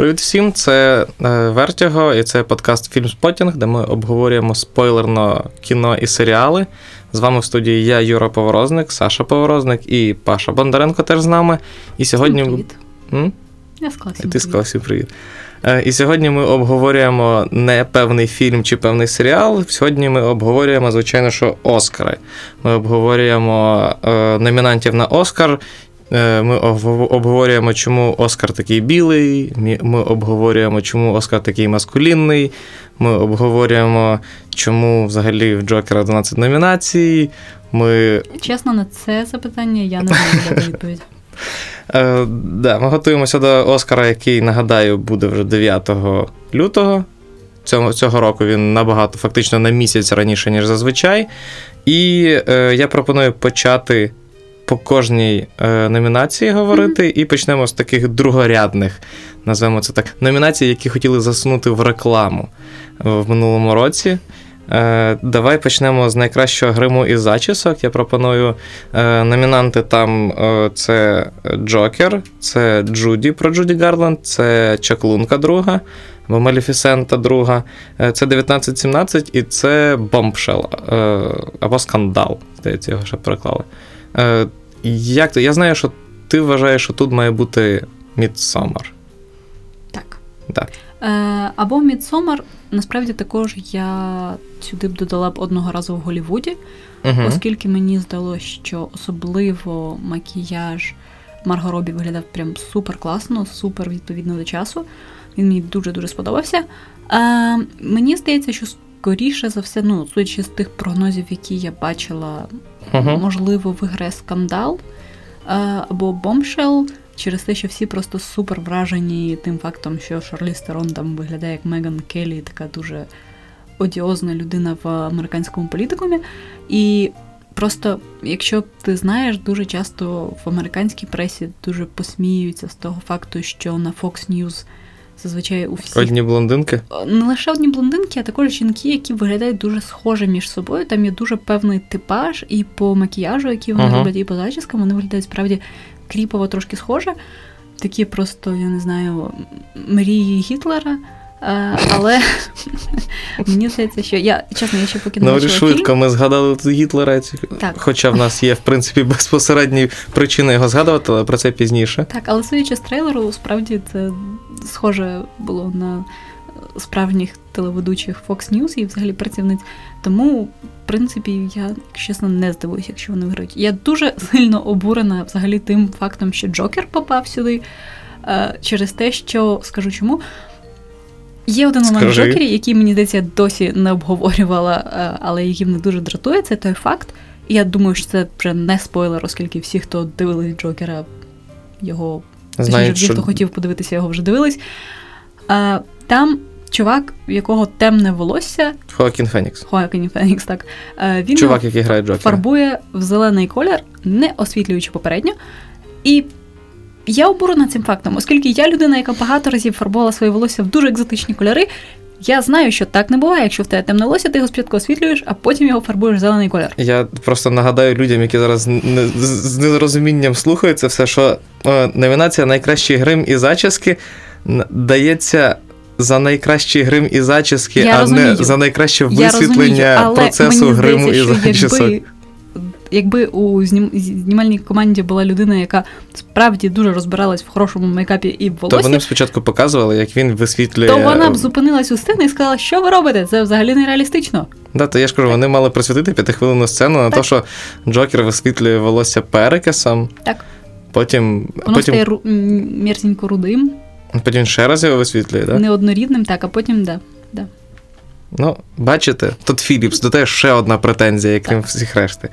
Привіт всім! Це Вертіго і це подкаст Фільмспотінг, де ми обговорюємо спойлерно кіно і серіали. З вами в студії я, Юра Поворозник, Саша Поворозник і Паша Бондаренко теж з нами. І сьогодні. Привіт. М? Я сказала всім Ти сказала всім привіт. Е, І сьогодні ми обговорюємо не певний фільм чи певний серіал. Сьогодні ми обговорюємо, звичайно, що Оскари. Ми обговорюємо е, номінантів на Оскар. Е, Ми обговорюємо, чому Оскар такий білий. Ми обговорюємо, чому Оскар такий маскулінний. Ми обговорюємо, чому взагалі в Джокера 12 номінацій. Ми Чесно, на це запитання я не знаю відповідь. Е, да, ми готуємося до Оскара, який, нагадаю, буде вже 9 лютого. Цього, цього року він набагато, фактично на місяць раніше, ніж зазвичай. І е, я пропоную почати по кожній е, номінації говорити, і почнемо з таких другорядних, назвемо це так, номінацій, які хотіли засунути в рекламу е, в минулому році. Е, давай почнемо з найкращого гриму і зачісок. Я пропоную е, номінанти там е, це Джокер, це Джуді про Джуді Гарланд, це Чаклунка друга, або Маліфісента друга, е, це 1917 і це Бомбшел, е, або Скандал. Здається, його ще переклали. Як ти? Я знаю, що ти вважаєш, що тут має бути Мідсомер. Так. Так. Е, або Мідсомер, насправді також я сюди б додала б одного разу в Голлівуді, Угу. оскільки мені здалося, що особливо макіяж Марго Робі виглядав прям супер класно, супер відповідно до часу. Він мені дуже-дуже сподобався. Е, мені здається, що скоріше за все, ну, судячи з тих прогнозів, які я бачила, Угу. можливо, виграє скандал е, або бомшел, через те, що всі просто супер вражені тим фактом, що Шарлі Стерон там виглядає як Меган Келлі, така дуже одіозна людина в американському політикумі. І просто, якщо ти знаєш, дуже часто в американській пресі дуже посміюються з того факту, що на Fox News зазвичай у всіх Одні блондинки. не лише одні блондинки, а також жінки, які виглядають дуже схожі між собою. Там є дуже певний типаж, і по макіяжу, який вони Ага. роблять, і по зачіскам, вони виглядають справді кріпово трошки схоже. Такі просто, я не знаю, мрії Гітлера. Е, Але мені здається, що я чесно, я ще поки не Ну, бачила швидко, ми згадали Гітлера, Так. хоча в нас є, в принципі, безпосередні причини його згадувати, але про це пізніше. Так, але судячи з трейлеру, справді це схоже було на справжніх телеведучих Fox News і взагалі працівниць. Тому, в принципі, я чесно не здивуюся, якщо вони виграють. Я дуже сильно обурена взагалі тим фактом, що Джокер попав сюди е, через те, що скажу чому. Є один момент в Джокері, який мені здається, досі не обговорювала, е, але який мене дуже дратує, це той факт. І я думаю, що це вже не спойлер, оскільки всі, хто дивились Джокера, його Знають, ті, що хто хотів подивитися, його вже дивились. А, там чувак, в якого темне волосся, Хоакін Фенікс. Хоакін Фенікс, так, е, він Чувак, який грає Джокера. фарбує в зелений колір, не освітлюючи попередньо. І я обурена цим фактом, оскільки я людина, яка багато разів фарбувала своє волосся в дуже екзотичні кольори. Я знаю, що так не буває. Якщо в тебе темне волосся, ти його спочатку освітлюєш, а потім його фарбуєш в зелений колір. Я просто нагадаю людям, які зараз не, з- нерозумінням слухають це все, що е, номінація Найкращий грим і зачіски дається за найкращий грим і зачіски, Я а розумію. не за найкраще Я висвітлення розумію, але процесу мені гриму і зачісок. Якби, якби у знімальній команді була людина, яка справді дуже розбиралась в хорошому мейкапі і в То вони б спочатку показували, як він висвітлює. то вона б зупинилась у сцені і сказала, що ви робите? Це взагалі нереалістично. Да, то я ж кажу, вони мали присвятити п'ятихвилинну сцену на те, що Джокер висвітлює волосся перекисом, Так, потім, воно потім, стає ру- мерзенько рудим, потім ще раз його висвітлює, так? неоднорідним, так, а потім да. да. Ну, бачите, тут Філіпс, до тебе ще одна претензія, крім всіх решти.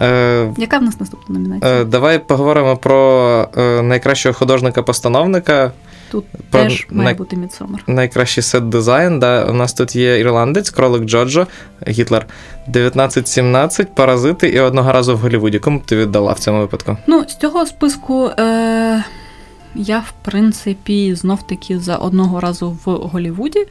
Е, Яка в нас наступна номінація? е, давай поговоримо про е, найкращого художника-постановника, Тут про теж має най- бути Мідсомер. найкращий сет дизайн. Да, у нас тут є ірландець, кролик Джоджо, Гітлер, 1917, Паразити і одного разу в Голлівуді. Кому б ти віддала в цьому випадку? Ну, з цього списку е- я, в принципі, знов-таки за одного разу в Голлівуді,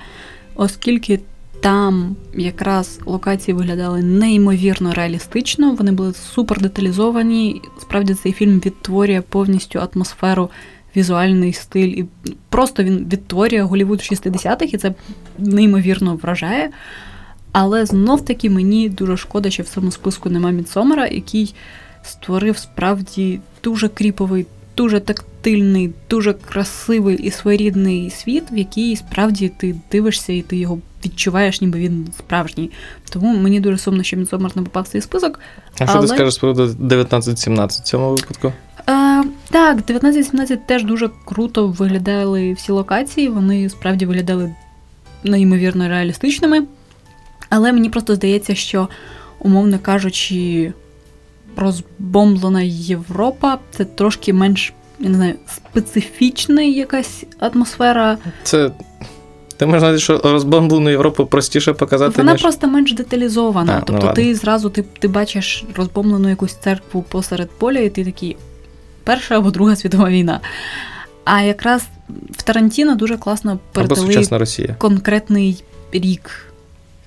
оскільки там якраз локації виглядали неймовірно реалістично, вони були супер деталізовані. Справді цей фільм відтворює повністю атмосферу візуальний стиль, і просто він відтворює Голівуд 60-х, і це неймовірно вражає. Але знов таки мені дуже шкода, що в цьому списку нема Мідсомера, який створив справді дуже кріповий, дуже тактильний, дуже красивий і своєрідний світ, в який справді ти дивишся і ти його відчуваєш, ніби він справжній. Тому мені дуже сумно, що Мідсомер не попав в цей список. А що Але- ти скажеш приводу 1917 в цьому випадку? Е, так, 19-17 теж дуже круто виглядали всі локації, вони справді виглядали неймовірно реалістичними. Але мені просто здається, що, умовно кажучи, розбомблена Європа це трошки менш, я не знаю, специфічна якась атмосфера. Це. Ти можеш знати, що розбомблену Європу простіше показати, Вона ніж. просто менш деталізована. А, ну тобто ну, ти зразу ти, ти бачиш розбомблену якусь церкву посеред поля, і ти такий Перша або Друга світова війна. А якраз в Тарантіно дуже класно передали конкретний рік,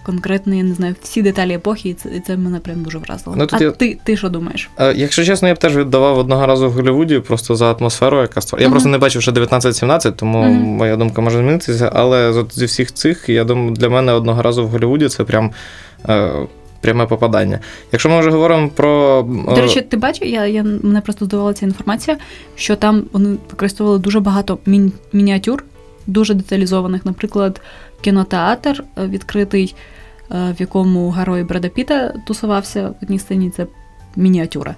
конкретний, я не знаю, всі деталі епохи, і це, і це мене прям дуже вразило. Ну, тут а я- ти, ти що думаєш? Е, Якщо чесно, я б теж віддавав одного разу в Голлівуді просто за атмосферу, яка створена. Я Мгм. просто не бачив ще 19-17, тому Мгм. моя думка може змінитися. Але зі всіх цих, я думаю, для мене одного разу в Голлівуді це прям е, пряме попадання. Якщо ми вже говоримо про. е, До речі, ти бачив, я, я мене просто здивувала ця інформація, що там вони використовували дуже багато міні- мініатюр, дуже деталізованих. Наприклад, кінотеатр відкритий, в якому герой Бреда Піта тусувався в одній сцені. Це мініатюра.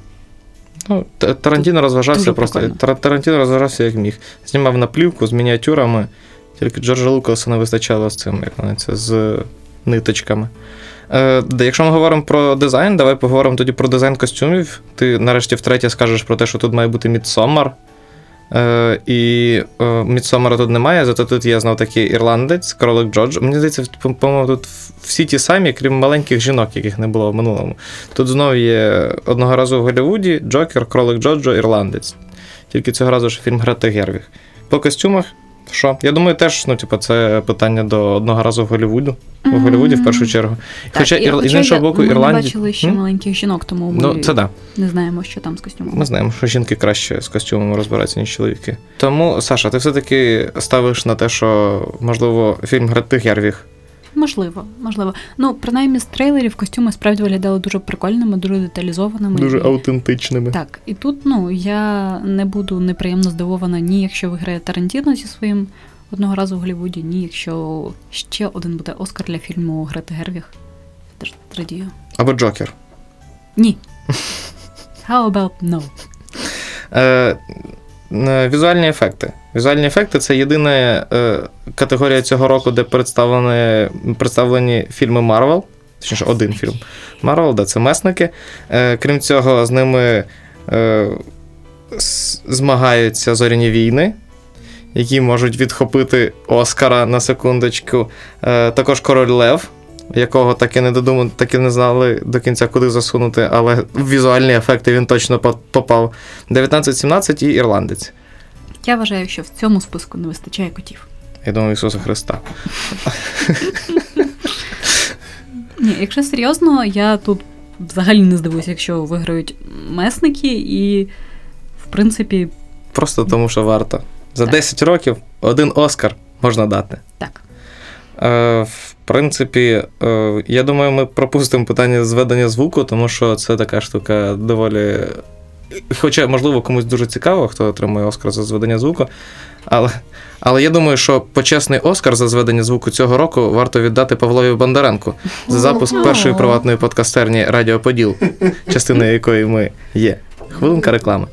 Ну, Тарантіно розважався Дуже просто. прикольно. Тарантіно розважався як міг. Знімав наплівку з мініатюрами, тільки Джорджа Лукаса не вистачало з цим, як вони це, з ниточками. Е, якщо ми говоримо про дизайн, давай поговоримо тоді про дизайн костюмів. Ти нарешті втретє скажеш про те, що тут має бути Мідсомар. Е, і Мідсомара тут немає, зато тут є знов таки ірландець, кролик Джордж. Мені здається, по- по-моєму, тут всі ті самі, крім маленьких жінок, яких не було в минулому. Тут знову є одного разу в Голлівуді Джокер, кролик Джорджо, ірландець. Тільки цього разу ж фільм Грати Гервіг. По костюмах, що? Я думаю, теж, ну, типу, це питання до одного разу в Голлівуду. В Голлівуді в першу чергу. Хоча, і- ір... з іншого боку, ми Ірландія. Ми бачили ще mm? маленьких жінок, тому ми Ну, це да. не знаємо, що там з костюмом. Ми знаємо, що жінки краще з костюмами розбираються, ніж чоловіки. Тому, Саша, ти все-таки ставиш на те, що, можливо, фільм Гретих Гервіг. Можливо, можливо. Ну, принаймні з трейлерів костюми справді виглядали дуже прикольними, дуже деталізованими. Дуже і- аутентичними. Так, і тут ну я не буду неприємно здивована ні, якщо виграє Тарантіно зі своїм одного разу в Голлівуді, ні, якщо ще один буде Оскар для фільму Грети Гервіг. Теж радію. Або Джокер. Ні. How about no? Е, візуальні ефекти. Візуальні ефекти це єдина е, категорія цього року, де представлені, представлені фільми Марвел. Точніше, один фільм. Марвел, да, це месники. Е, крім цього, з ними е, змагаються зоряні війни, які можуть відхопити Оскара на секундочку. Е, також Король Лев, якого так і не додумали, так і не знали до кінця, куди засунути, але в візуальні ефекти він точно попав. 19-17 і ірландець. Я вважаю, що в цьому списку не вистачає котів. Я думаю, Ісуса Христа. Ні, якщо серйозно, я тут взагалі не здивуюся, якщо виграють месники, і в принципі, Просто тому, що варто. За Так. 10 років один Оскар можна дати. так. Е, в принципі, е, я думаю, ми пропустимо питання зведення звуку, тому що це така штука доволі. Хоча, можливо, комусь дуже цікаво, хто отримує Оскар за зведення звуку. Але, але я думаю, що почесний Оскар за зведення звуку цього року варто віддати Павлові Бондаренку за запуск першої приватної подкастерні Радіо Поділ, частиною якої ми є. Хвилинка реклами.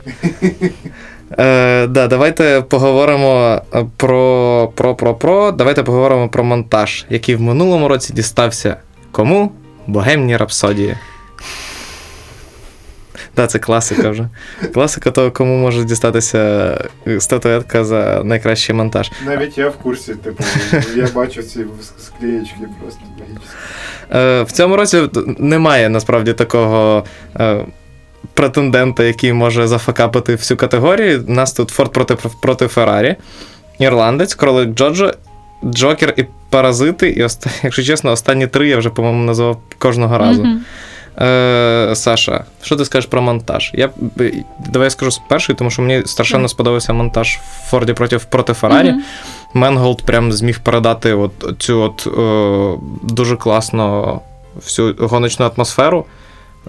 Е, да, давайте поговоримо е, про, про, про, про. Давайте поговоримо про монтаж, який в минулому році дістався кому? Богемній рапсодії. Да, це класика вже. Класика того, кому може дістатися е, статуетка за найкращий монтаж. Навіть я в курсі, типу, я бачу ці склеєчки просто магічні. Е, в цьому році немає насправді такого претендента, який може зафакапити всю категорію. У нас тут Форд проти, проти Феррарі, Ірландець, Кролик Джоджо, Джокер і Паразити. І, оста- якщо чесно, останні три я вже, по-моєму, назвав кожного разу. Е, Саша, що ти скажеш про монтаж? Я, давай я скажу перший, тому що мені страшенно сподобався монтаж в Форді проти, проти Феррарі. Мгм. Менголд прям зміг передати от цю от, е, дуже класно всю гоночну атмосферу.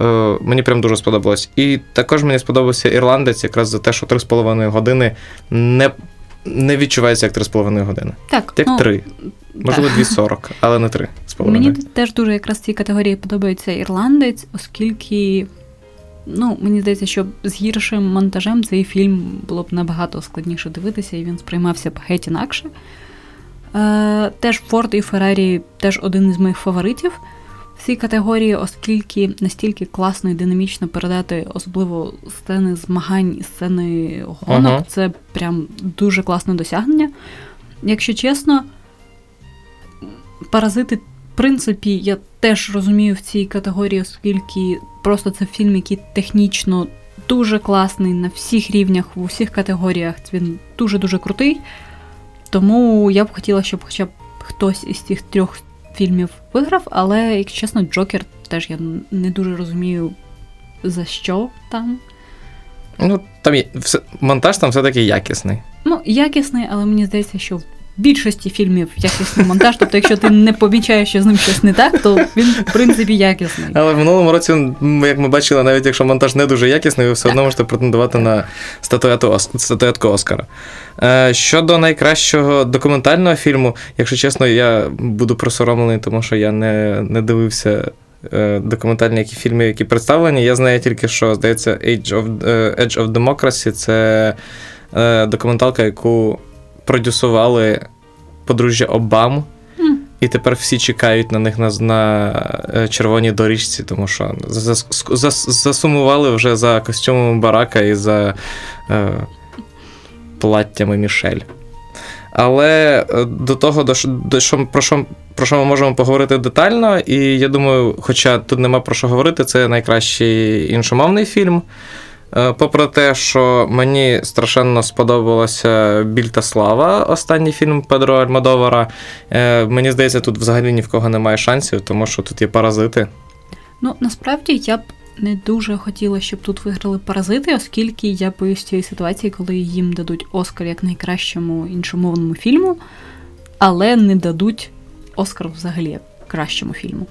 Е, мені прям дуже сподобалось. І також мені сподобався ірландець, якраз за те, що 3,5 години не, не відчувається як 3,5 години. Так, Як ну, 3. Можливо, так. 2,40, але не 3,5. Мені теж дуже якраз цій категорії подобається ірландець, оскільки, ну, мені здається, що з гіршим монтажем цей фільм було б набагато складніше дивитися, і він сприймався б геть інакше. Е, теж Форд і Феррарі теж один із моїх фаворитів цій категорії, оскільки настільки класно і динамічно передати, особливо сцени змагань і сцени гонок, Ага. це прям дуже класне досягнення. Якщо чесно, паразити, в принципі, я теж розумію в цій категорії, оскільки просто це фільм, який технічно дуже класний на всіх рівнях, в усіх категоріях. Він дуже-дуже крутий. Тому я б хотіла, щоб хоча б хтось із цих трьох фільмів виграв, але, як чесно, Джокер теж я не дуже розумію, за що там. Ну, там є, все, монтаж там все-таки якісний. Ну, якісний, але мені здається, що в більшості фільмів якісний монтаж. Тобто, якщо ти не помічаєш, що з ним щось не так, то він, в принципі, якісний. Але в минулому році, як ми бачили, навіть якщо монтаж не дуже якісний, ви все одно можете претендувати на статуетку Оскара. Е, щодо найкращого документального фільму, якщо чесно, я буду присоромлений, тому що я не, не дивився. е, Документальні які фільми, які представлені. Я знаю тільки, що здається, Age of, е, Edge of Democracy це документалка, яку продюсували подружжя Обам. І тепер всі чекають на них на, на е, червоній доріжці, тому що зас, зас, засумували вже за костюмом Барака і за е, платтями Мішель. Але е, до того, до, до що, про, що, про що ми можемо поговорити детально, і я думаю, хоча тут нема про що говорити, це найкращий іншомовний фільм. Е, Попри те, що мені страшенно сподобалося Біль та Слава, останній фільм Педро Альмадовара. Е, Мені здається, тут взагалі ні в кого немає шансів, тому що тут є паразити. Ну, насправді я б не дуже хотіла, щоб тут виграли паразити, оскільки я боюсь цієї ситуації, коли їм дадуть Оскар як найкращому іншомовному фільму, але не дадуть Оскар взагалі як кращому фільму.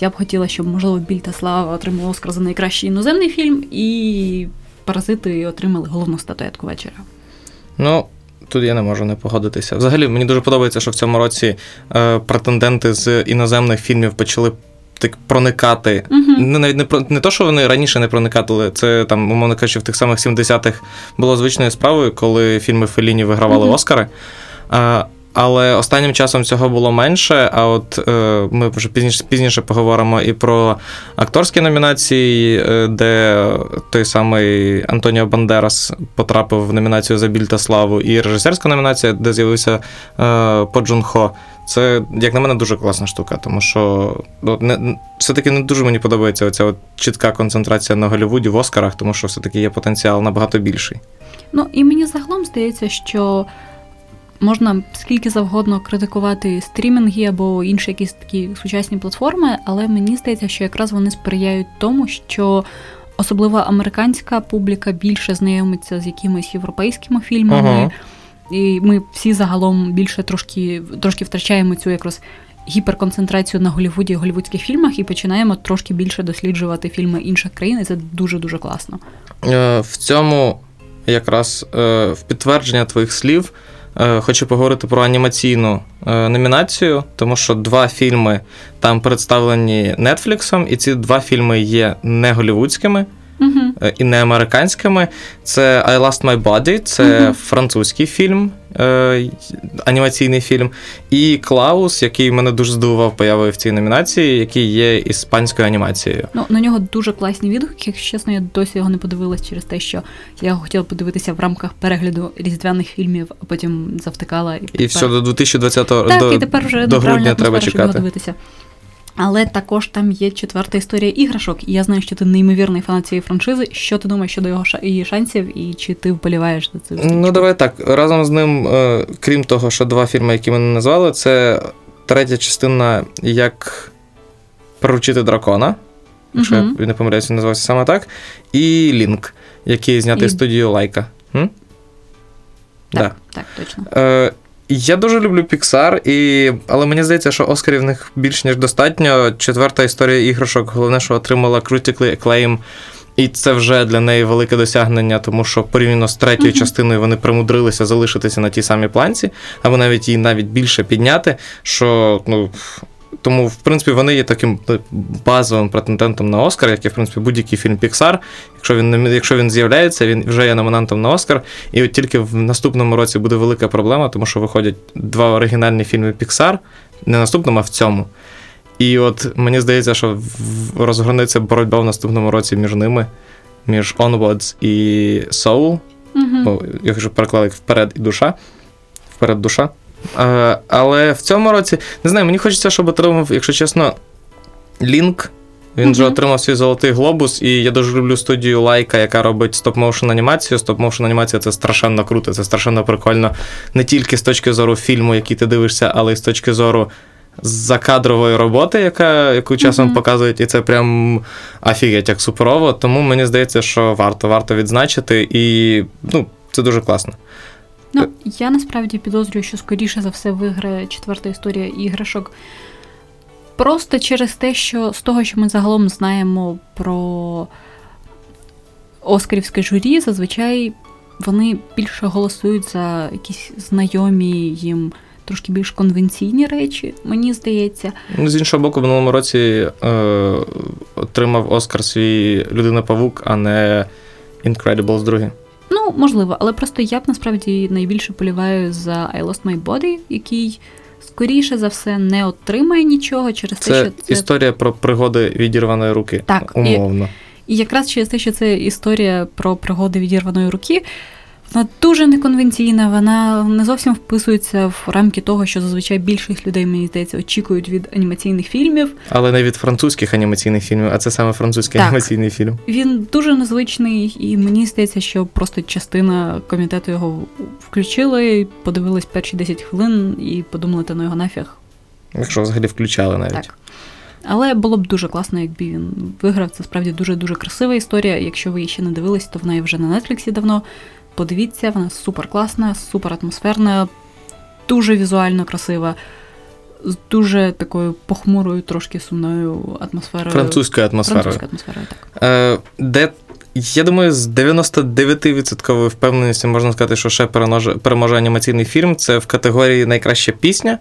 Я б хотіла, щоб, можливо, Біль та Слава отримали Оскар за найкращий іноземний фільм, і паразити отримали головну статуетку вечора. Ну, тут я не можу не погодитися. Взагалі, мені дуже подобається, що в цьому році е, претенденти з іноземних фільмів почали так проникати. Угу. Ну, навіть не про не то, що вони раніше не проникали, це там, умовно кажучи, в тих самих 70-х було звичною справою, коли фільми Феліні вигравали Мгм. Оскари. А, але останнім часом цього було менше. А от е, ми вже пізніше, пізніше поговоримо і про акторські номінації, е, де той самий Антоніо Бандерас потрапив в номінацію за біль та славу, і режисерська номінація, де з'явився е, По Джун Хо. Це, як на мене, дуже класна штука, тому що ну, не, все-таки не дуже мені подобається оця от чітка концентрація на Голлівуді в Оскарах, тому що все-таки є потенціал набагато більший. Ну і мені загалом здається, що можна скільки завгодно критикувати стрімінги або інші якісь такі сучасні платформи, але мені здається, що якраз вони сприяють тому, що особливо американська публіка більше знайомиться з якимись європейськими фільмами. Ага. І ми всі загалом більше трошки, трошки втрачаємо цю якраз гіперконцентрацію на Голлівуді і голлівудських фільмах і починаємо трошки більше досліджувати фільми інших країн, і це дуже дуже класно. Е, В цьому якраз е, в підтвердження твоїх слів хочу поговорити про анімаційну е, номінацію, тому що два фільми там представлені Нетфліксом, і ці два фільми є не голівудськими. Е, і не американськими. Це I Lost My Body, це Мгм. французький фільм, е, анімаційний фільм. І Клаус, який мене дуже здивував появою в цій номінації, який є іспанською анімацією. Ну, на нього дуже класні відгуки. Якщо чесно, я досі його не подивилась через те, що я його хотіла подивитися в рамках перегляду різдвяних фільмів, а потім завтикала і, І все до 2020 так, до, і тепер вже до грудня треба щоб його дивитися. Але також там є четверта історія іграшок, і я знаю, що ти неймовірний фанат цієї франшизи. Що ти думаєш щодо його її шансів, і чи ти вболіваєш за цю Ну, давай так. Разом з ним, е, крім того, що два фільми, які ми не назвали, це третя частина Як приручити дракона. якщо Мгм. я не помиляюся, він називався саме так. І Лінк, який знятий І- студією Лайка. М? Так, Да. так, точно. Е, я дуже люблю Pixar, і... але мені здається, що Оскарів в них більш ніж достатньо. Четверта історія іграшок, головне, що отримала critically acclaim, і це вже для неї велике досягнення, тому що порівняно з третьою Мгм. частиною вони примудрилися залишитися на тій самій планці, або навіть її навіть більше підняти. Що, ну, тому, в принципі, вони є таким ну, базовим претендентом на Оскар, як і, в принципі, будь-який фільм Pixar. Якщо він, якщо він з'являється, він вже є номінантом на Оскар. І от тільки в наступному році буде велика проблема, тому що виходять два оригінальні фільми Pixar, не наступному, а в цьому. І от мені здається, що розгорнеться боротьба в наступному році між ними, між Onwards і Soul. Угу. Бо я вже переклали як вперед і душа. Вперед душа. Е, але в цьому році, не знаю, мені хочеться, щоб отримав, якщо чесно, Лінк. Він же Мгм. отримав свій золотий глобус, і я дуже люблю студію Лайка, яка робить стоп-моушен анімацію. Стоп-моушен анімація це страшенно круто, це страшенно прикольно. Не тільки з точки зору фільму, який ти дивишся, але й з точки зору закадрової роботи, яка, яку часом Мгм. показують, і це прям офігеть, як суперово. Тому мені здається, що варто, варто відзначити, і ну, це дуже класно. Ну, я насправді підозрюю, що скоріше за все виграє четверта історія іграшок. Просто через те, що з того, що ми загалом знаємо про Оскарівське журі, зазвичай вони більше голосують за якісь знайомі їм трошки більш конвенційні речі, мені здається. Ну, з іншого боку, в минулому році е, отримав Оскар свій Людина-павук, а не Incredibles 2. Ну, можливо, але просто я б насправді найбільше поліваю за I Lost My Body, який скоріше за все не отримає нічого через те, що це історія про пригоди відірваної руки. Так, і- умовно. І якраз через те, що це історія про пригоди відірваної руки, вона дуже неконвенційна, вона не зовсім вписується в рамки того, що зазвичай більшість людей, мені здається, очікують від анімаційних фільмів. Але не від французьких анімаційних фільмів, а це саме французький Так. анімаційний фільм. Він дуже незвичний, і мені здається, що просто частина комітету його включили, подивились перші 10 хвилин і подумали, та ну його нафіг. Якщо взагалі включали навіть. Так. Але було б дуже класно, якби він виграв. Це справді дуже дуже красива історія. Якщо ви її ще не дивились, то вона є вже на Нетфліксі давно. Подивіться, вона супер класна, супер атмосферна, дуже візуально красива, з дуже такою похмурою, трошки сумною атмосферою. Французькою атмосферою. Французькою атмосферою, так. Е, де, я думаю, з 99% впевненістю можна сказати, що ще переможе, переможе анімаційний фільм. Це в категорії найкраща пісня.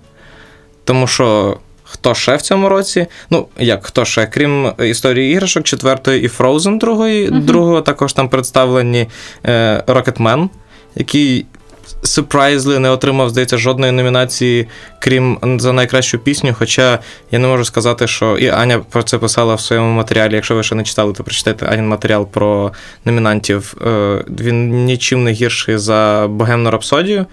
Тому що хто ще в цьому році? Ну, як хто ще, крім історії іграшок, четвертої і Frozen другої, Мгм. другого також там представлені е, Rocketman, який surprisingly не отримав, здається, жодної номінації, крім за найкращу пісню. Хоча я не можу сказати, що і Аня про це писала в своєму матеріалі. Якщо ви ще не читали, то прочитайте Анін матеріал про номінантів. Е, Він нічим не гірший за Богемну рапсодію.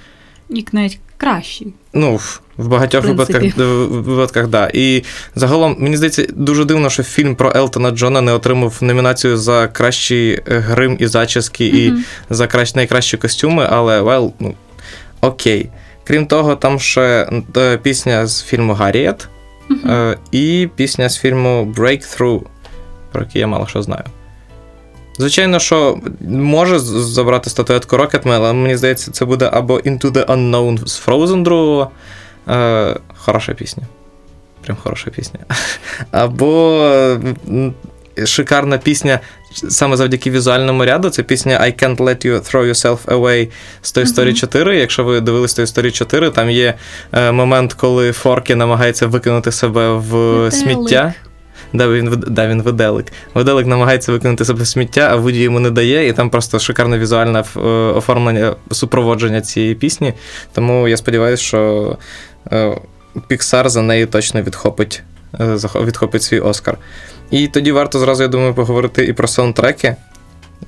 Як навіть кращий. Ну, в- багатьох В випадках, випадках, да. І загалом, мені здається, дуже дивно, що фільм про Елтона Джона не отримав номінацію за кращий е, грим і зачіски, і за кращ, найкращі костюми, але well, ну, окей. Крім того, там ще е, пісня з фільму Гарріет Мгм. е, і пісня з фільму Breakthrough, про який я мало що знаю. Звичайно, що може забрати статуетку Rocketman, але мені здається, це буде або Into the Unknown з Frozen 2. Е, хороша пісня. Прям хороша пісня. Або шикарна пісня саме завдяки візуальному ряду. Це пісня I Can't Let You Throw Yourself Away з Toy Story Мгм. 4. Якщо ви дивились Toy Story 4, там є е, момент, коли Форкі намагається викинути себе в сміття. Да, він, да, він виделик. Виделик намагається викинути себе в сміття, а Вуді йому не дає, і там просто шикарне візуальне е, оформлення супроводження цієї пісні. Тому я сподіваюся, що е, Pixar за нею точно відхопить, е, відхопить свій Оскар. І тоді варто зразу, я думаю, поговорити і про саундтреки.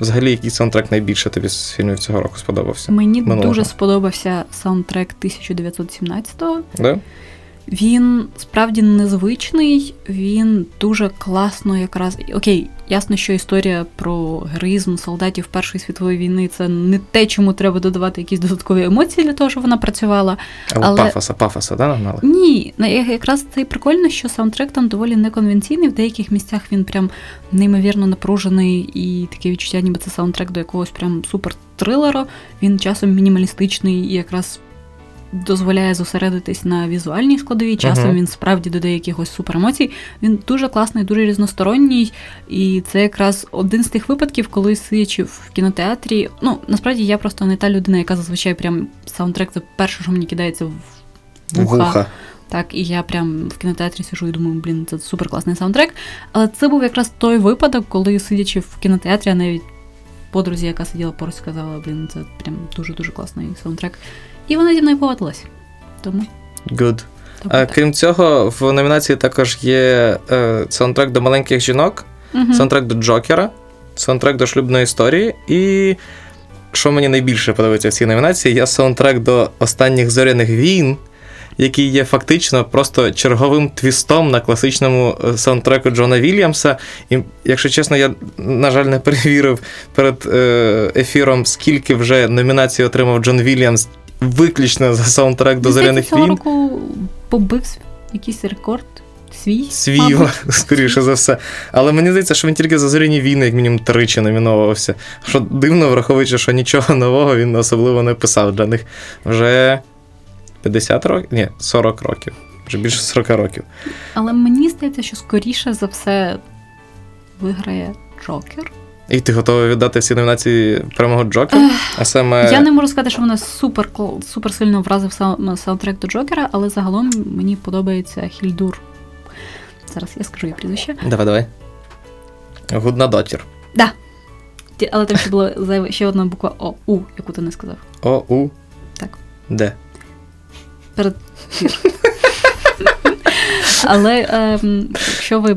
Взагалі, який саундтрек найбільше тобі з фільмів цього року сподобався? Мені минулого. дуже сподобався саундтрек 1917-го. Да? Він справді незвичний, він дуже класно якраз. Окей, ясно, що історія про героїзм солдатів Першої світової війни це не те, чому треба додавати якісь додаткові емоції для того, щоб вона працювала. Але, Але- пафоса, пафоса, да, нагнали? Ні, на- якраз це і прикольно, що саундтрек там доволі неконвенційний. В деяких місцях він прям неймовірно напружений, і таке відчуття, ніби це саундтрек до якогось прям супер трилера. Він часом мінімалістичний і якраз дозволяє зосередитись на візуальній складовій. Часом Мгм. він справді додає якихось супер емоцій. Він дуже класний, дуже різносторонній. І це якраз один з тих випадків, коли сидячи в кінотеатрі. Ну насправді я просто не та людина, яка зазвичай прям саундтрек це перше, що мені кидається в вуха. Вуха. Так, і я прям в кінотеатрі сижу і думаю, блін, це супер класний саундтрек. Але це був якраз той випадок, коли сидячи в кінотеатрі, а навіть подрузі, яка сиділа поруч, сказала, блін, це прям дуже-дуже класний саундтрек. І вона зі мною поводилась. Тому. Good. так. крім цього, в номінації також є е, саундтрек до маленьких жінок, Мгм. саундтрек до Джокера, саундтрек до шлюбної історії. І що мені найбільше подобається в цій номінації, є саундтрек до останніх зоряних війн, який є фактично просто черговим твістом на класичному е, саундтреку Джона Вільямса. І, якщо чесно, я, на жаль, не перевірив перед е, ефіром, скільки вже номінацій отримав Джон Вільямс виключно за саундтрек до зоряних цього війн. року побив якийсь рекорд свій. Свій, мабуть. скоріше за все. Але мені здається, що він тільки за зоряні війни, як мінімум, тричі номіновувався. Що дивно, враховуючи, що нічого нового він особливо не писав для них вже 50 років? Ні, 40 років. Вже більше 40 років. Але мені здається, що скоріше за все виграє Джокер. І ти готовий віддати всі номінації перемогу Джокер? А саме Я не можу сказати, що мене супер супер сильно вразив сау- саундтрек до Джокера, але загалом мені подобається Хільдур. Зараз я скажу її прізвище. Давай, давай. Гудна дотір. Ті- Але там ще була зайва ще одна буква О, У, яку ти не сказав. О, У. Так. Де? Перед. Але ем, якщо ви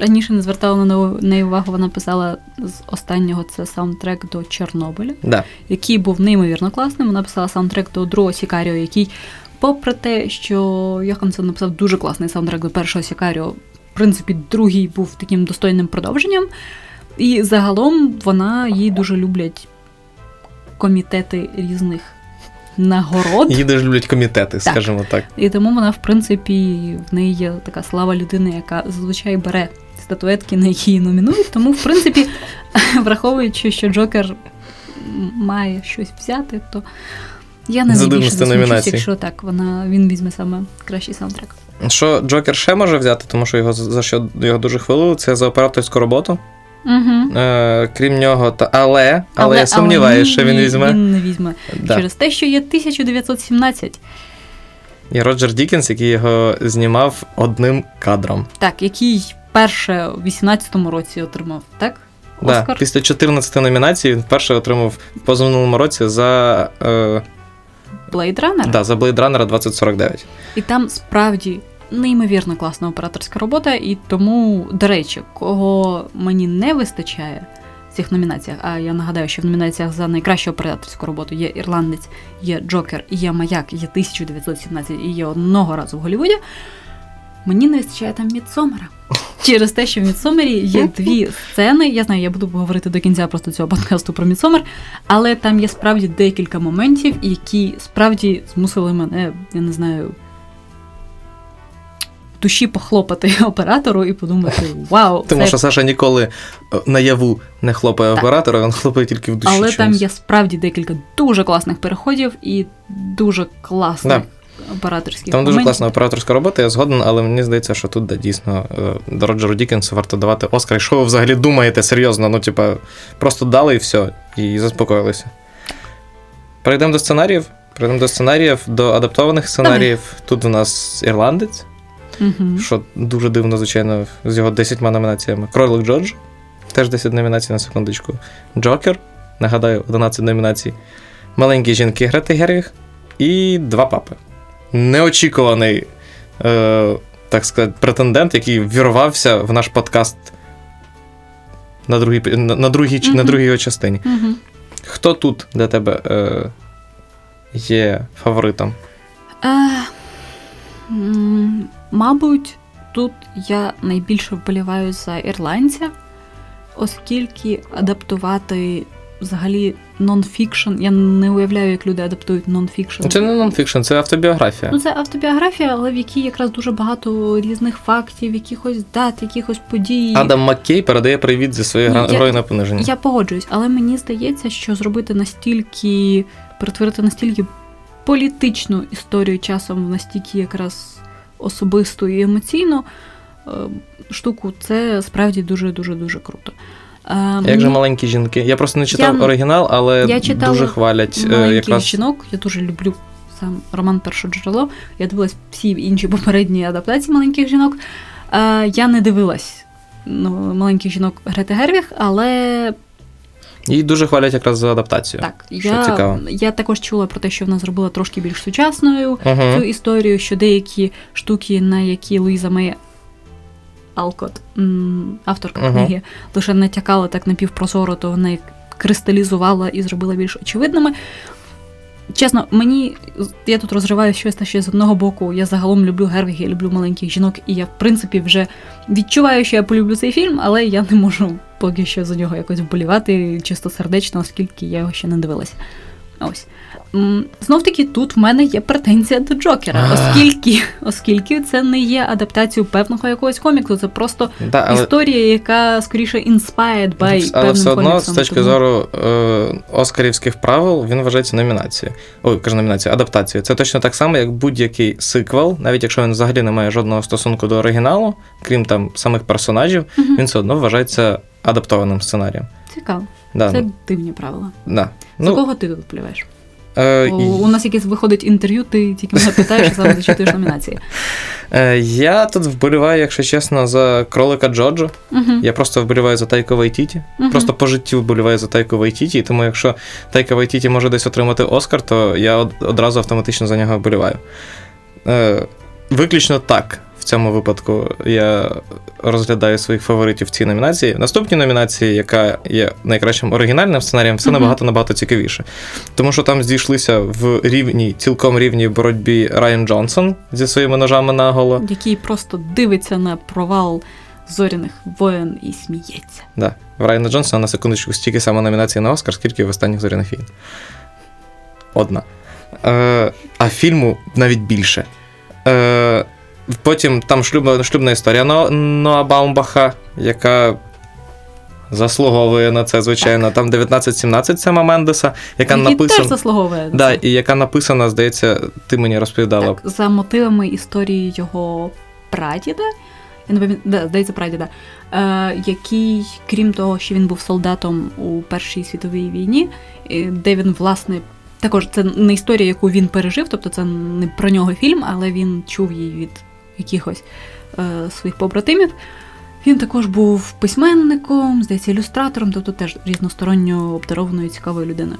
раніше не звертали на неї- неї увагу, вона писала з останнього це саундтрек до Чорнобиля. Да. який був неймовірно класним. Вона писала саундтрек до другого Сікаріо, який, попри те, що Йоханссон написав дуже класний саундтрек до першого Сікаріо, в принципі, другий був таким достойним продовженням. І загалом вона її дуже люблять комітети різних нагород. Її дуже люблять комітети, скажімо так. І тому вона, в принципі, в неї є така слава людини, яка зазвичай бере статуетки, на які її номінують. Тому, в принципі, враховуючи, що Джокер має щось взяти, то я не засмучусь, якщо так, вона, він візьме саме кращий саундтрек. Що Джокер ще може взяти, тому що його за що його дуже хвилило, це за операторську роботу. Угу. Е, крім нього, та але, але, я сумніваюся, що він візьме. Він не візьме. Да. Через те, що є 1917, І Роджер Дікінс, який його знімав одним кадром. так, який перше у 18-му році отримав, так? Да, Оскар. після 14 номінацій він вперше отримав в позаминулому році за, е, Blade Runner. да, за Blade Runner 2049. І там справді неймовірно класна операторська робота, і тому, до речі, кого мені не вистачає в цих номінаціях, а я нагадаю, що в номінаціях за найкращу операторську роботу є ірландець, є Джокер, є Маяк, є 1917 і є одного разу в Голлівуді. Мені не вистачає там Мідсомера. Через те, що в Мідсомері є дві сцени. Я знаю, я буду говорити до кінця просто цього подкасту про Мідсомер, але там є справді декілька моментів, які справді змусили мене, я не знаю, душі похлопати оператору і подумати: вау, Тому це... що Саша ніколи е, наяву не хлопає Так. оператора, він хлопає тільки в душі. але там є справді декілька дуже класних переходів і дуже класних Да. операторських Там дуже класна операторська робота, я згоден, але мені здається, що тут да, дійсно е, до Роджеру Дікенсу варто давати Оскар. І Що ви взагалі думаєте серйозно? Ну, типа, просто дали і все, і заспокоїлися. Перейдемо до сценаріїв. Перейдемо до сценаріїв, до адаптованих сценаріїв. Тут у нас ірландець, Мгм. що дуже дивно, звичайно, з його 10 номінаціями. Кролик Джордж, теж 10 номінацій на секундочку. Джокер, нагадаю, 11 номінацій. Маленькі жінки Грети Гервіг і два папи. Неочікуваний, е, так сказати, претендент, який вірвався в наш подкаст на другій, на, на другій, на другій його частині. Мгм. Хто тут для тебе е, є фаворитом? М, Мабуть, тут я найбільше вболіваю за ірландця, оскільки адаптувати взагалі нонфікшн. Я не уявляю, як люди адаптують нонфікшн. Це не нонфікшн, це автобіографія. Ну, це автобіографія, але в якій якраз дуже багато різних фактів, якихось дат, якихось подій. Адам Маккей передає привіт зі своєї гра- Я- грою на пониження. Я погоджуюсь, але мені здається, що зробити настільки, перетворити настільки політичну історію часом в настільки якраз особисту і емоційну е, штуку, це справді дуже дуже круто. Е, Як же маленькі жінки? Я просто не читав Я- оригінал, але я читала дуже хвалять е, маленьких якраз. жінок, я дуже люблю сам роман Перше джерело. Я дивилась всі інші попередні адаптації маленьких жінок. Я не дивилась ну, маленьких жінок Грети Гервіг, але Її дуже хвалять якраз за адаптацію. Так, Що я, цікаво. я також чула про те, що вона зробила трошки більш сучасною Угу. цю історію, що деякі штуки, на які Луїза Мей Алкот, авторка Мгм. книги, лише натякала так напівпрозоро, то вона кристалізувала і зробила більш очевидними. Чесно, мені я тут розриваю щось та ще з одного боку. Я загалом люблю Гервіг, я люблю маленьких жінок, і я, в принципі, вже відчуваю, що я полюблю цей фільм, але я не можу поки що за нього якось вболівати чисто сердечно, оскільки я його ще не дивилася. Ось. Знов таки, тут в мене є претензія до Джокера, оскільки, оскільки це не є адаптацією певного якогось коміксу, це просто Да, але, історія, яка скоріше inspired by але певним все одно, коміксом. з точки тому- зору е, оскарівських правил, він вважається номінацією. Ой, кажу номінацією, адаптацією. Це точно так само, як будь-який сиквел, навіть якщо він взагалі не має жодного стосунку до оригіналу, крім там самих персонажів, Мгм. він все одно вважається адаптованим сценарієм. Цікаво. Да, Це дивні правила. да. За Ну, кого ти тут впливаєш? Е, У, у нас якесь виходить інтерв'ю, ти тільки мене питаєш, саме зачитуєш номінації. е, я тут вболіваю, якщо чесно, за кролика Джоджо. Угу. Я просто вболіваю за Тайка Вайтіті. Мгм. Просто по життю вболіваю за Тайка Вайтіті, і тому якщо Тайка Вайтіті може десь отримати Оскар, то я одразу автоматично за нього вболіваю. Е, виключно так. В цьому випадку я розглядаю своїх фаворитів в цій номінації. В наступній номінації, яка є найкращим оригінальним сценарієм, все набагато набагато цікавіше. Тому що там зійшлися в рівній, цілком рівній боротьбі Райан Джонсон зі своїми ножами наголо. Який просто дивиться на провал зоряних воєн і сміється. Да. В Райана Джонсона на секундочку стільки саме номінацій на Оскар, скільки в останніх зоряних війн. Одна. Е, а фільму навіть більше. Е, потім там шлюбна, шлюбна історія Но- Ноа Баумбаха, яка заслуговує на це, звичайно. Там 1917 Сема Мендеса, яка теж написана. заслуговує. Да, і яка написана, здається, ти мені розповідала. Так, за мотивами історії його прадіда. Я не пам'ятаю, здається, прадіда, е, який, крім того, що він був солдатом у Першій світовій війні, де він, власне, також це не історія, яку він пережив, тобто це не про нього фільм, але він чув її від якихось е, своїх побратимів. Він також був письменником, здається, ілюстратором, тобто теж різносторонньо обдарованою цікавою людиною.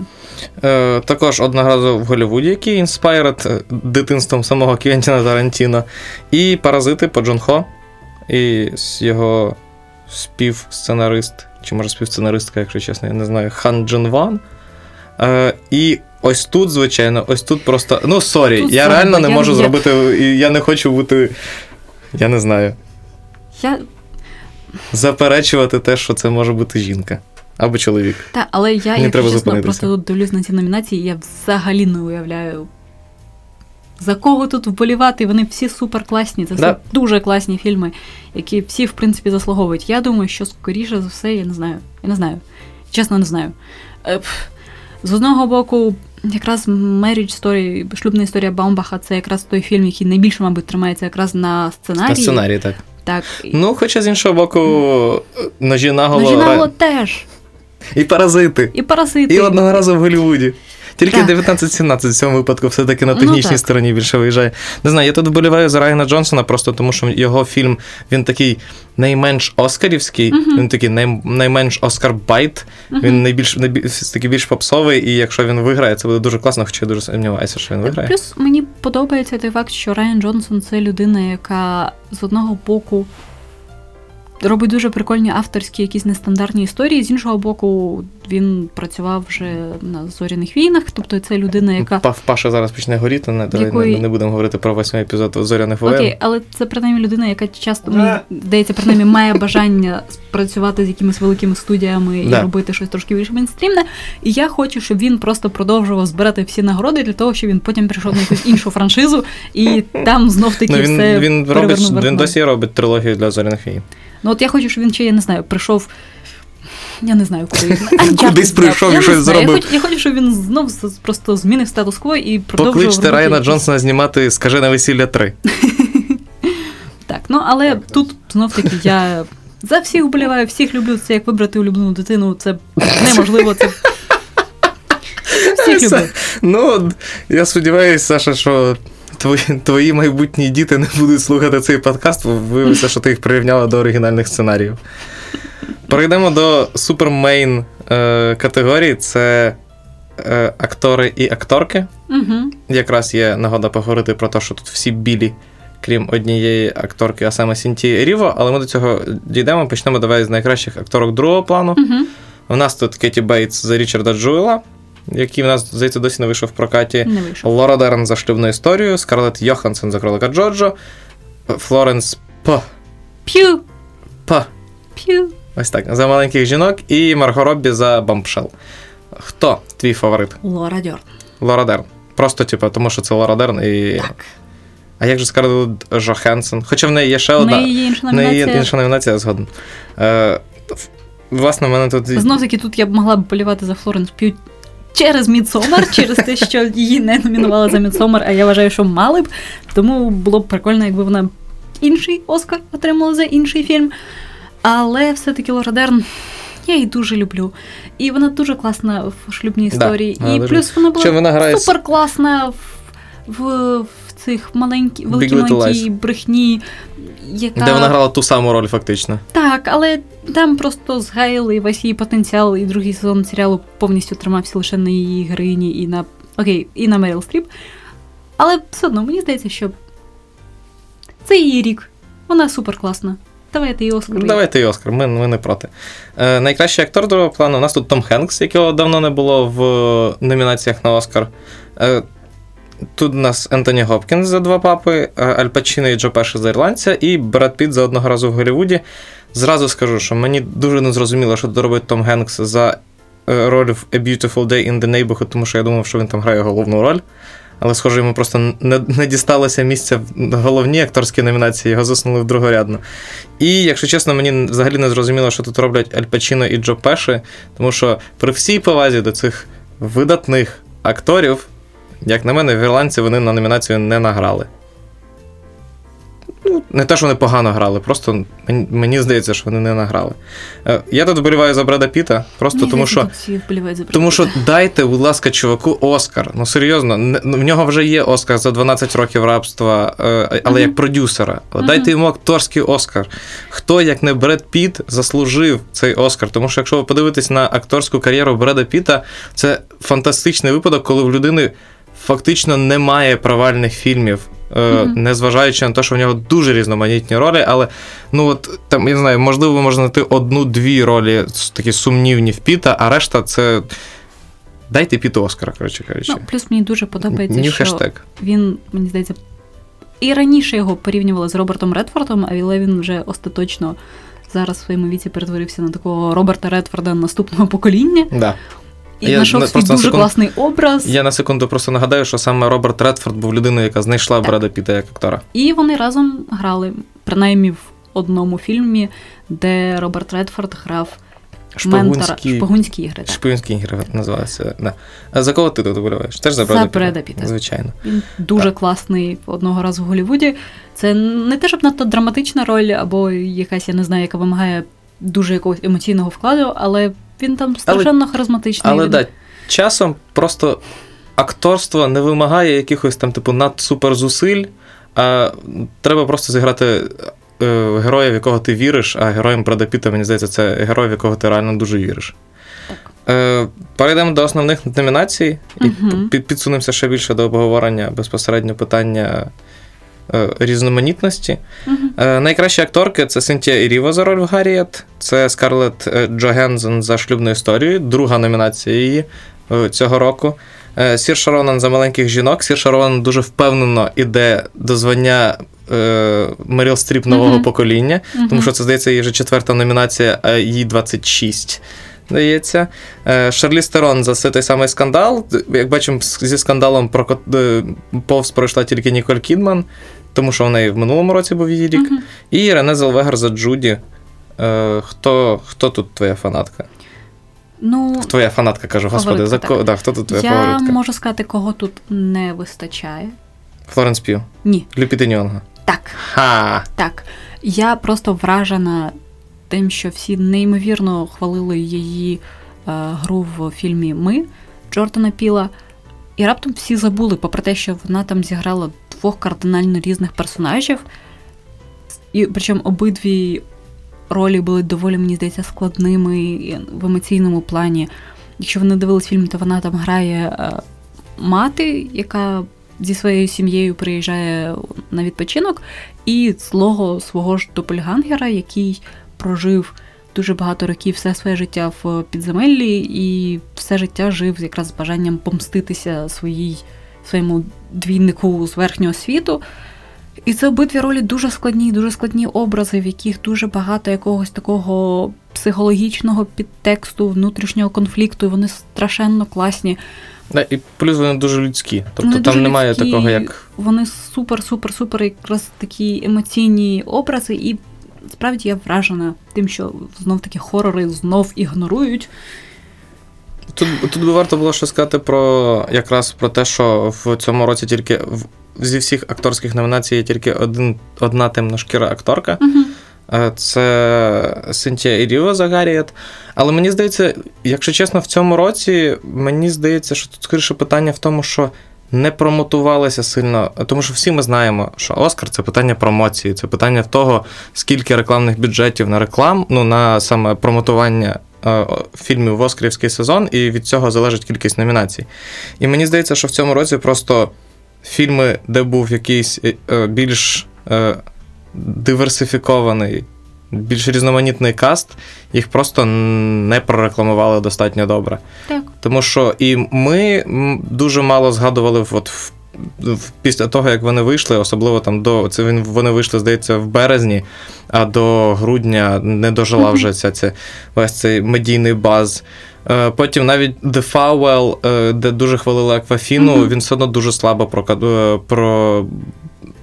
Е, також одного в Голлівуді, який inspired е, дитинством самого Квентіна Тарантіно. І паразити Пон Джун Хо. І його співсценарист, чи може співсценаристка, якщо чесно, я не знаю, Хан Джин Вон. Е, і ось тут, звичайно, ось тут просто. Ну, sorry, я sorry, реально не я- можу я- зробити. і Я не хочу бути. Я не знаю. Я Заперечувати те, що це може бути жінка або чоловік. Та, але я, Не якщо чесно, просто тут дивлюсь на ці номінації, і я взагалі не уявляю, за кого тут вболівати. Вони всі супер класні. Це все Да. дуже класні фільми, які всі, в принципі, заслуговують. Я думаю, що скоріше за все, я не знаю. Я не знаю. Чесно, не знаю. З одного боку, якраз Marriage Story, шлюбна історія Баумбаха, це якраз той фільм, який найбільше, мабуть, тримається якраз на сценарії. На сценарії, так. Так. Ну, хоча з іншого боку, ножі наголо. Ножі Наголо теж. І паразити. І паразити. І одного разу в Голлівуді. Тільки 19-17 в цьому випадку все-таки на Ну, технічній так. стороні більше виїжджає. Не знаю, я тут вболіваю за Райана Джонсона, просто тому що його фільм він такий найменш оскарівський, Мгм. він такий най, найменш Оскар bait, Мгм. він найбільш, найбільш такий більш попсовий, і якщо він виграє, це буде дуже класно, хоча я дуже сумніваюся, що він виграє. Плюс мені подобається той факт, що Раян Джонсон це людина, яка з одного боку робить дуже прикольні авторські якісь нестандартні історії. З іншого боку, він працював вже на зоряних війнах, тобто це людина, яка. Па- Паша зараз почне горіти, не, давай Якої- не, не будемо говорити про восьмий епізод зоряних воєн. Окей, але це принаймні людина, яка часто мені здається, принаймні має бажання працювати з якимись великими студіями Да. і робити щось трошки більш мейнстрімне. І я хочу, щоб він просто продовжував збирати всі нагороди для того, щоб він потім прийшов на якусь іншу франшизу, і там знов таки Ну, він, все він, робить, він досі робить трилогію для зоряних війн. Ну от я хочу, щоб він ще, я не знаю, прийшов. Я не знаю, куди він. Кудись прийшов і щось. Я зробив. хочу, я хочу, щоб він знов просто змінив статус-кво і продовжував. Покличте Райана Джонсона знімати Скажене весілля 3. Так, ну але Так, тут знов таки я за всіх вболіваю, всіх люблю. Це як вибрати улюблену дитину. Це неможливо. Це всіх люблю. Ну, я сподіваюся, Саша, що твої, твої майбутні діти не будуть слухати цей подкаст, бо виявилося, що ти їх прирівняла до оригінальних сценаріїв. Перейдемо до супермейн е, категорії: це е, актори і акторки. Угу. Якраз є нагода поговорити про те, що тут всі білі, крім однієї акторки, а саме Сінтія Еріво, але ми до цього дійдемо. Почнемо давай з найкращих акторок другого плану. Угу. У нас тут Кеті Бейтс за Річарда Джуела, який в нас, здається, досі не вийшов в прокаті. Не вийшов. Лора Дерн за шлюбну історію, Скарлетт Йоханссон за кролика Джоджо, Флоренс П. П'ю, П. п'ю. Ось так, за маленьких жінок, і Марго Роббі за Bombshell. Хто твій фаворит? Лора Дерн. Лора Дерн. Просто, типу, тому що це Лора Дерн і. Так. А як же Скарлетт Йоханссон? Хоча в неї є ще одна. неї є інша В неї є номінація. інша номінація, я згоден. Е, в- власне, в мене тут. Знов таки тут я б могла б топити за Флоренс П'ю через Midsommar, через те, що її не номінували за Midsommar, а я вважаю, що мали б. Тому було б прикольно, якби вона інший Оскар отримала за інший фільм. Але все-таки Лора Дерн. Я її дуже люблю. І вона дуже класна в шлюбній історії. вона і дуже- плюс вона була вона грає супер класна в, в, в цих маленькій, великій брехні, яка Де вона грала ту саму роль, фактично. так, але там просто згаяли весь її потенціал, і другий сезон серіалу повністю тримався лише на її героїні і на окей, і на Меріл Стріп. Але все одно мені здається, що це її рік. Вона супер класна. Давайте її Оскар. Давайте і Оскар, ми, ми не проти. Е, найкращий актор другого плану у нас тут Том Хенкс, якого давно не було в номінаціях на Оскар. Е, тут у нас Ентоні Гопкінс за два папи, е, Аль Пачіно і Джо Пеші за ірландця, і Бред Піт за одного разу в Голлівуді. Зразу скажу, що мені дуже не зрозуміло, що тут робить Том Хенкс за е, роль в A Beautiful Day in the Neighborhood, тому що я думав, що він там грає головну роль. Але, схоже, йому просто не, не дісталося місця в головній акторській номінації, його засунули в другорядну. І, якщо чесно, мені взагалі не зрозуміло, що тут роблять Аль Пачіно і Джо Пеші, тому що при всій повазі до цих видатних акторів, як на мене, в ірландці вони на номінацію не награли. Ну, не те, що вони погано грали, просто мені, мені здається, що вони не награли. Е, Я тут вболіваю за Бреда Піта, просто тому що. всі вболівають за Тому що дайте, будь ласка, чуваку Оскар. Ну серйозно, не- ну, в нього вже є Оскар за 12 років рабства, е, але як продюсера. Дайте йому акторський Оскар. Хто, як не Бред Піт, заслужив цей Оскар? Тому що якщо ви подивитесь на акторську кар'єру Бреда Піта, це фантастичний випадок, коли в людини фактично немає провальних фільмів. Мгм. Незважаючи на те, що в нього дуже різноманітні ролі, але ну от там я не знаю, можливо, можна знайти одну-дві ролі такі сумнівні в Піта, а решта це Дайте Піту Оскара, коротше кажучи. Ну, плюс мені дуже подобається, Нью що хештег. він, мені здається, і раніше його порівнювали з Робертом Редфордом, але він вже остаточно зараз в своєму віці перетворився на такого Роберта Редфорда наступного покоління Да. І Я знайшов свій дуже секунду- класний образ. Я на секунду просто нагадаю, що саме Роберт Редфорд був людиною, яка знайшла Так. Бреда Піта як актора. І вони разом грали, принаймні в одному фільмі, де Роберт Редфорд грав ментора Шпигунські, шпигунські ігри. Так. шпигунські ігри називаються. Да. А за кого ти тут вболіваєш? Теж за За Бреда Піта? Бреда Піта. Звичайно. Він дуже класний одного разу в Голлівуді. Це не те, щоб надто драматична роль, або якась, я не знаю, яка вимагає дуже якогось емоційного вкладу, але він там страшенно харизматичний. Але Він- да, часом просто акторство не вимагає якихось там, типу, надсуперзусиль, а треба просто зіграти е, героя, в якого ти віриш, а героєм Бреда Піта, мені здається, це герой, в якого ти реально дуже віриш. Так. Е, перейдемо до основних номінацій і під, підсунемося ще більше до обговорення безпосередньо питання різноманітності. Мгм. Е, найкращі акторки це Синтія Іріва за роль в Гарріет, це Скарлетт е, Джогенсен за шлюбну історію, друга номінація її е, цього року. Е, Сірша Ронан за маленьких жінок. Сірша Ронан дуже впевнено іде до звання е, Меріл Стріп нового Мгм. покоління, тому що це здається її вже четверта номінація, а їй 26. Здається. Е, Шарліз Терон за все той самий скандал. Як бачимо, зі скандалом про е, повз пройшла тільки Ніколь Кідман, тому що в неї в минулому році був її рік. Мгм. І Рене Зелвегер за Джуді. Е, хто, хто тут твоя фанатка? Ну, Твоя фанатка, кажу, господи, за кого? Да, хто тут твоя я фаворитка? можу сказати, кого тут не вистачає. Флоренс П'ю. Ні, Люпіти Ньонга. так. Ха! Так, я просто вражена тим, що всі неймовірно хвалили її е, гру в фільмі Ми Джордана Піла. І раптом всі забули, попри те, що вона там зіграла двох кардинально різних персонажів. І причому обидві ролі були доволі, мені здається, складними в емоційному плані. Якщо ви не дивились фільм, то вона там грає е, мати, яка зі своєю сім'єю приїжджає на відпочинок, і злого свого ж допельгангера, який прожив дуже багато років все своє життя в підземеллі, і все життя жив якраз з бажанням помститися своїй, своєму двійнику з верхнього світу. І це обидві ролі дуже складні, дуже складні образи, в яких дуже багато якогось такого психологічного підтексту, внутрішнього конфлікту, і вони страшенно класні. Да, і плюс вони дуже людські. Тобто Вони там немає людські, такого, як. Вони супер, супер, супер якраз такі емоційні образи, і справді я вражена тим, що знов таки хорори знов ігнорують. Тут, тут би варто було ще сказати про якраз про те, що в цьому році тільки в, зі всіх акторських номінацій є тільки один, одна темношкіра акторка. Угу. Це Синтія Іріва за Гарріет. Але мені здається, якщо чесно, в цьому році мені здається, що тут скоріше питання в тому, що не промотувалися сильно. Тому що всі ми знаємо, що Оскар це питання промоції, це питання в того, скільки рекламних бюджетів на реклам, ну на саме промотування фільмів в Оскарівський сезон, і від цього залежить кількість номінацій. І мені здається, що в цьому році просто фільми, де був якийсь е, е, більш е, диверсифікований, більш різноманітний каст, їх просто не прорекламували достатньо добре. Так. Тому що і ми дуже мало згадували от в, після того, як вони вийшли, особливо там до це він вони вийшли, здається, в березні, а до грудня не дожила вже ця, ця весь цей медійний баз. Е, Потім навіть The Fowell, е, де дуже хвалили Аквафіну, Мгм. він все одно дуже слабо про, про,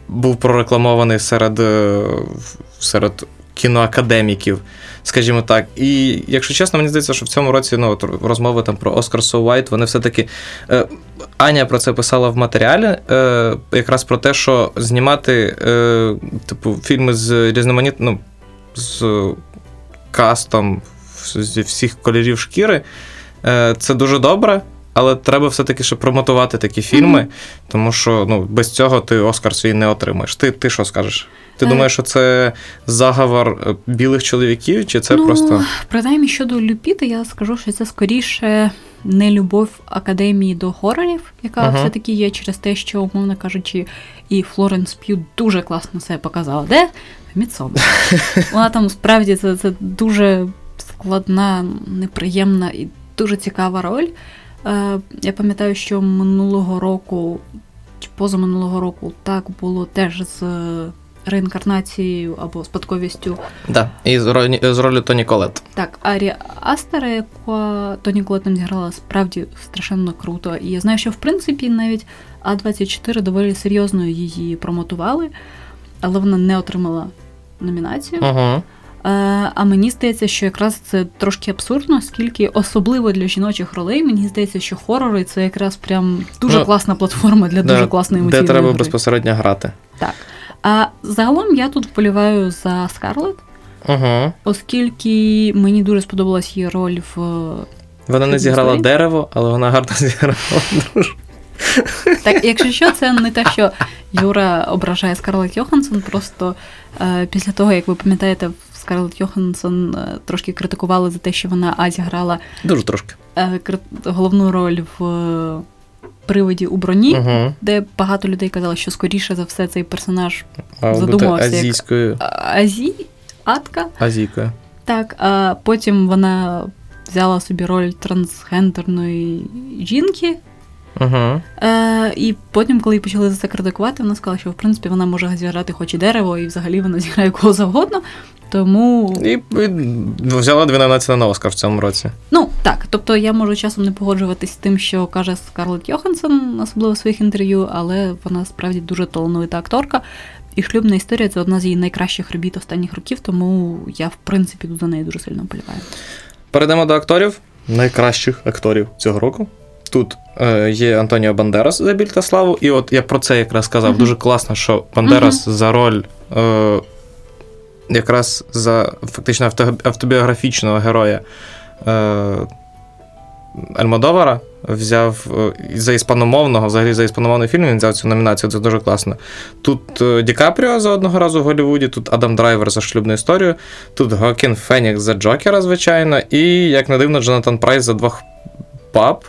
був прорекламований серед, е, серед кіноакадеміків, скажімо так. І якщо чесно, мені здається, що в цьому році ну, от розмови там про Оскар White, вони все-таки. Е, Аня про це писала в матеріалі, е, якраз про те, що знімати е, типу, фільми з різноманітним з кастом зі всіх кольорів шкіри. Е, це дуже добре. Але треба все-таки ще промотувати такі фільми, Мгм. тому що ну, без цього ти Оскар свій не отримаєш. Ти, ти що скажеш? Ти Е. думаєш, що це заговор е, білих чоловіків, чи це ну, просто. Принаймні щодо Люпіти, я скажу, що це скоріше не любов академії до хорорів, яка Ага. все-таки є через те, що, умовно кажучи, і Флоренс П'ю дуже класно себе показала. Де? В Мідсомі. Вона там справді це, це дуже складна, неприємна і дуже цікава роль. Е, я пам'ятаю, що минулого року, чи позаминулого року, так було теж з реінкарнацією або спадковістю Да. І з ролі, з ролі Тоні Колет. так, Арі Астера, яка Тоні Колет там зіграла справді страшенно круто. І я знаю, що в принципі навіть А24 доволі серйозно її промотували, але вона не отримала номінацію. Угу. А мені здається, що якраз це трошки абсурдно, оскільки особливо для жіночих ролей, мені здається, що хорори це якраз прям дуже Ну, класна платформа для дуже класної Де емоційної треба гри. безпосередньо грати. Так. А загалом я тут вболіваю за Скарлет, Угу. оскільки мені дуже сподобалась її роль в Вона не зіграла «Історії»? дерево, але вона гарно зіграла дружбу. Так, якщо що, це не те, що Юра ображає Скарлетт Йоханссон, просто е, після того, як ви пам'ятаєте, Скарлетт Йоханссон е, трошки критикували за те, що вона а зіграла Дуже трошки. е, кри- головну роль в е, привиді у броні, Угу. де багато людей казали, що скоріше за все цей персонаж А бути азійською. як- Азі, Атка. Азійка. Так, а потім вона взяла собі роль трансгендерної жінки. Угу. Е, і потім, коли її почали за це критикувати, вона сказала, що в принципі вона може зіграти хоч і дерево, і взагалі вона зіграє кого завгодно. Тому І і взяла 12 на Оскар в цьому році. Ну так, тобто я можу часом не погоджуватись з тим, що каже Скарлетт Йоханссон, особливо в своїх інтерв'ю, але вона справді дуже талановита акторка. І шлюбна історія це одна з її найкращих робіт останніх років, тому я, в принципі, за неї дуже сильно вболіваю. Перейдемо до акторів. Найкращих акторів цього року. Тут е, є Антоніо Бандерас за біль та славу. І от я про це якраз сказав. Мгм. Дуже класно, що Бандерас за роль е, якраз за фактично автобіографічного героя е, Альмодовара взяв е, за іспаномовного, взагалі за іспаномовний фільм він взяв цю номінацію, це дуже класно. Тут е, Ді Капріо за одного разу в Голлівуді, тут Адам Драйвер за шлюбну історію, тут Хоакін Фенікс за Джокера, звичайно, і, як не дивно, Джонатан Прайс за двох пап,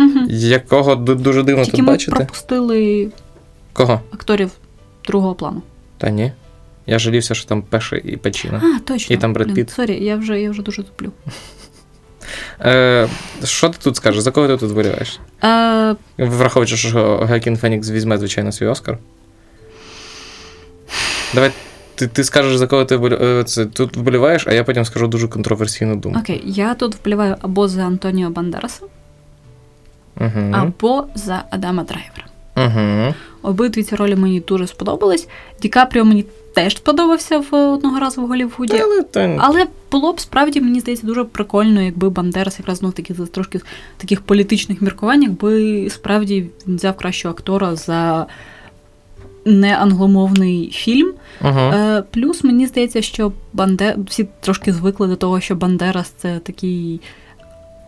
Угу. якого дуже дивно Тільки тут ми бачити. пропустили Кого? акторів другого плану. Та ні. Я жалівся, що там Пеші і Пачіно. А, точно. І там Бред, блін, Піт. Sorry, я вже, я вже дуже туплю. Е, що ти тут скажеш? За кого ти тут вболіваєш? Е, Враховуючи, що Хоакін Фенікс візьме, звичайно, свій Оскар. Давай ти, ти скажеш, за кого ти вболі- е, це, тут вболіваєш, а я потім скажу дуже контроверсійну думку. окей, я тут вболіваю або за Антоніо Бандераса, Угу. або за Адама Драйвера. Угу. Обидві ці ролі мені дуже сподобались. Ді Капріо мені теж сподобався в одного разу в Голлівуді. Але. Але було б справді, мені здається, дуже прикольно, якби Бандерас якраз знов таки за трошки таких політичних міркувань, якби справді він взяв кращого актора за неангломовний фільм. Угу. Е, плюс мені здається, що Банде... всі трошки звикли до того, що Бандерас це такий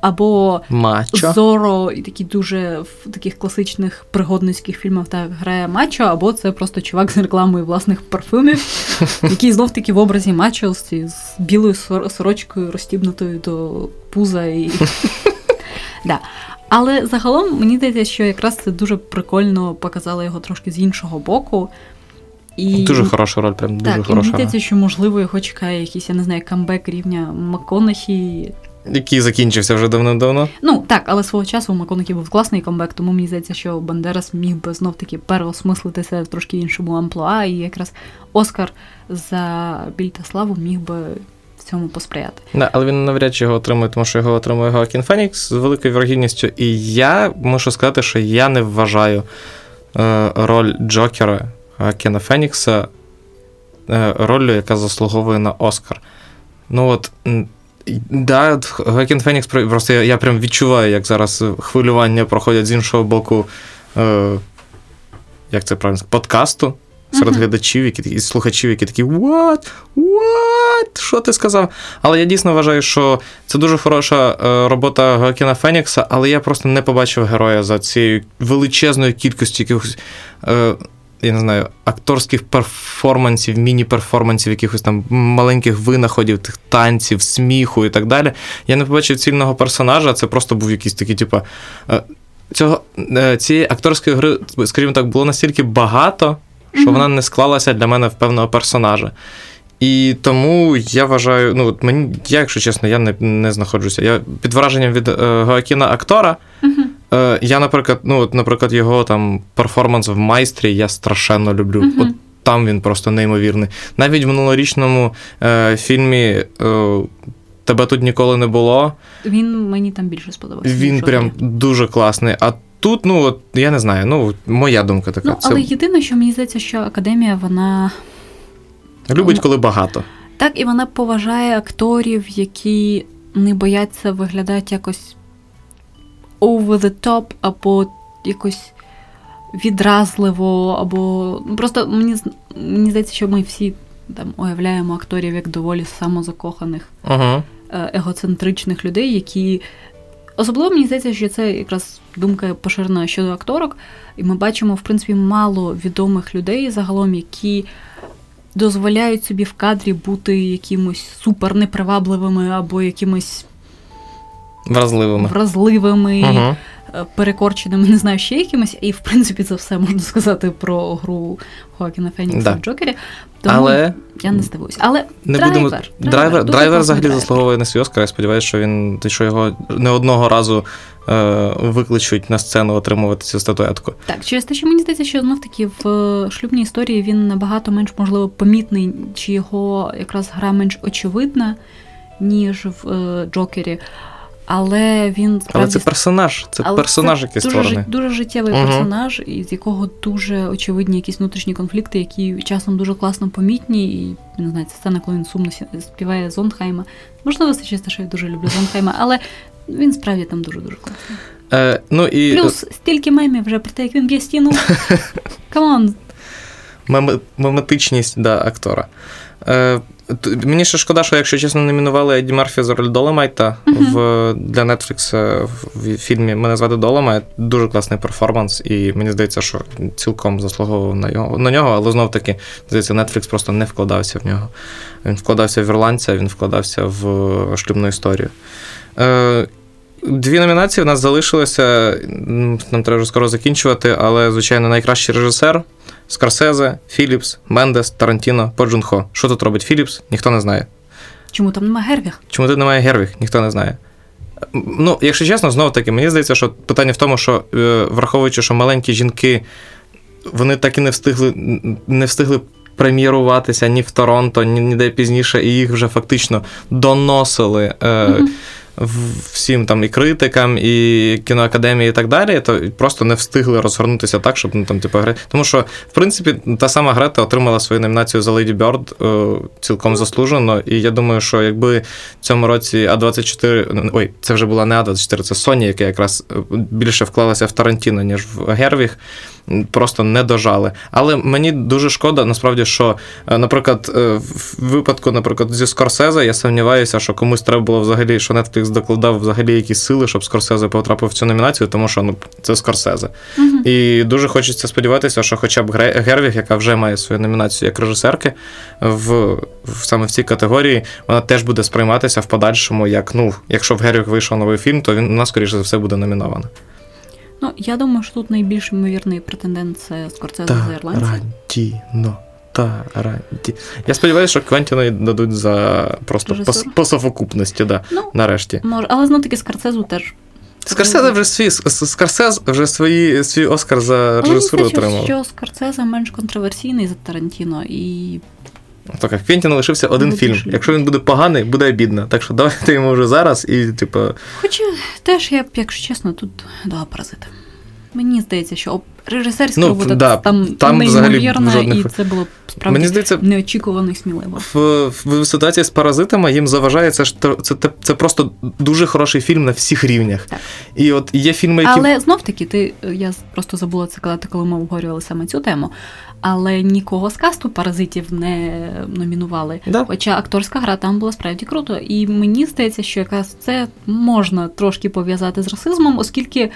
або Мачо. Зоро і такий дуже в таких класичних пригодницьких фільмах так грає Мачо, або це просто чувак з рекламою власних парфумів, який знов таки в образі Мачо з, білою сорочкою розстібнутою до пуза і. да. Але загалом мені здається, що якраз це дуже прикольно показало його трошки з іншого боку. І... Дуже хороша роль, прям дуже Так, і мені хороша. здається, що можливо його чекає якийсь, я не знаю, камбек рівня Макконахі, Який закінчився вже давно-давно. Ну так, але свого часу у Маконакі був класний комбек, тому мені здається, що Бандерас міг би знов таки переосмислитися в трошки іншому амплуа, і якраз Оскар за біль та славу міг би в цьому посприяти. Да, але він навряд чи його отримує, тому що його отримує Гоакін Фенікс з великою вірогідністю. І я мушу сказати, що я не вважаю е, роль Джокера Гоакіна Фенікса е, роллю, яка заслуговує на Оскар. Ну от. Да, Гоакін Фенікс просто я, я прям відчуваю, як зараз хвилювання проходять з іншого боку. Е, як це правильно? Подкасту серед Мгм. глядачів, які і слухачів, які такі What? What? Що ти сказав? Але я дійсно вважаю, що це дуже хороша е, робота Гоакіна Фенікса, але я просто не побачив героя за цією величезною кількістю якихось. Е, я не знаю, акторських перформансів, міні-перформансів, якихось там маленьких винаходів, тих танців, сміху і так далі. Я не побачив цільного персонажа, це просто був якийсь такий, типу. Е, цього, е, цієї акторської гри, скажімо так, було настільки багато, що Мгм. вона не склалася для мене в певного персонажа. І тому я вважаю, ну от мені, я, якщо чесно, я не, не знаходжуся. Я під враженням від е, Гоакіна актора. Мгм. Е, я, наприклад, ну, от, наприклад, його там перформанс в майстрі я страшенно люблю. Мгм. От там він просто неймовірний. Навіть в минулорічному е, фільмі е, Тебе тут ніколи не було. Він мені там більше сподобався. Він прям Одрі. дуже класний. А тут, ну от я не знаю, ну моя думка така. Ну, Це але єдине, що мені здається, що академія, вона любить, коли багато. так і вона поважає акторів, які не бояться виглядати якось over the top, або якось відразливо, або ну, просто мені мені здається, що ми всі там уявляємо акторів як доволі самозакоханих, Угу. е, егоцентричних людей, які. Особливо мені здається, що це якраз думка поширена щодо акторок, і ми бачимо, в принципі, мало відомих людей загалом, які дозволяють собі в кадрі бути якимось супер непривабливими або якимось Вразливими. вразливими. Угу. перекорченими, не знаю, ще якимось, і в принципі це все можна сказати про гру Хоакіна Фенікса Да. в Джокері. Тому Але я не здивуюсь. Але не драйвер, будемо. Драйвер, дуже драйвер взагалі драйвер. заслуговує на Оскар. Я сподіваюся, що він що його не одного разу е, викличуть на сцену отримувати цю статуетку. Так, через те, що мені здається, що знов таки в е, шлюбній історії він набагато менш можливо помітний, чи його якраз гра менш очевидна, ніж в е, Джокері. Але він Але це персонаж, це але персонаж, це який дуже, створений. жит- дуже життєвий Мгм. персонаж, і з якого дуже очевидні якісь внутрішні конфлікти, які часом дуже класно помітні. І не знаю, це сцена, коли він сумно співає Зондхайма. Можливо, це чисто, що я дуже люблю Зондхайма, але він справді там дуже дуже класний. Е, ну і Плюс стільки мемів вже про те, як він б'є стіну. Come on, мем- меметичність да, актора. Е, мені ще шкода, що, якщо чесно, номінували Еді Мерфі за роль Доломайта Мгм. в, для Netflix е, в фільмі Мене звати Доломайт. Дуже класний перформанс, і мені здається, що цілком заслуговував на, його, на нього, але знов таки, здається, Netflix просто не вкладався в нього. Він вкладався в ірландця, він вкладався в шлюбну історію. Е, Дві номінації в нас залишилися. Нам треба вже скоро закінчувати, але, звичайно, найкращий режисер Скорсезе, Філіпс, Мендес, Тарантіно, Поджун Хо. Що тут робить Філіпс? Ніхто не знає. чому там нема Гервіг? Чому тут немає Гервіг? Ніхто не знає. Ну, якщо чесно, знову таки, мені здається, що питання в тому, що е, враховуючи, що маленькі жінки, вони так і не встигли, не встигли прем'єруватися ні в Торонто, ні ніде пізніше, і їх вже фактично доносили. Е, Мгм. Всім там і критикам, і кіноакадемії, і так далі, то просто не встигли розгорнутися так, щоб ну там типу гри. Тому що, в принципі, та сама Грета отримала свою номінацію за Lady Bird е, цілком заслужено. І я думаю, що якби в цьому році А24, ой, це вже була не А24, це Sony, яка якраз е, більше вклалася в Тарантіно, ніж в Гервіг. Просто не дожали. Але мені дуже шкода, насправді, що, е, наприклад, е, в випадку, наприклад, зі Скорсезе, я сумніваюся, що комусь треба було взагалі, що Netflix докладав взагалі якісь сили, щоб Скорсезе потрапив в цю номінацію, тому що ну, це Скорсезе. Мгм. І дуже хочеться сподіватися, що хоча б Гервіг, яка вже має свою номінацію як режисерки, в, в саме в цій категорії, вона теж буде сприйматися в подальшому, як ну, якщо в Гервіг вийшов новий фільм, то він нас, скоріше за все, буде номінований. Ну, я думаю, що тут найбільш ймовірний претендент це Скорцезе з ірландця. Тарантіно. Таранті. Я сподіваюся, що Квентіна дадуть за просто по, по совокупності, да, Ну, нарешті. може, але знов таки Скорцезу теж. Скорсезе вже свій Скорсез вже свої, свій Оскар за режисуру отримав. що Скорцезе менш контроверсійний за Тарантіно, і Так, як Квентіна лишився один Ну, фільм. дуже Якщо він буде поганий, буде обідно. Так що давайте йому вже зараз і, типу, Хоча теж я б, якщо чесно, тут дала паразити. Мені здається, що режисерська Ну, робота да, там, там неймовірна, жодних- і це було справді мені здається, неочікувано і сміливо. в, в ситуації з паразитами їм заважає це ж це, це, це просто дуже хороший фільм на всіх рівнях. Так. І от є фільми, які. Але знов таки, ти я просто забула це казати, коли ми обговорювали саме цю тему. Але нікого з касту паразитів не номінували. Да. Хоча акторська гра там була справді круто. І мені здається, що якраз це можна трошки пов'язати з расизмом, оскільки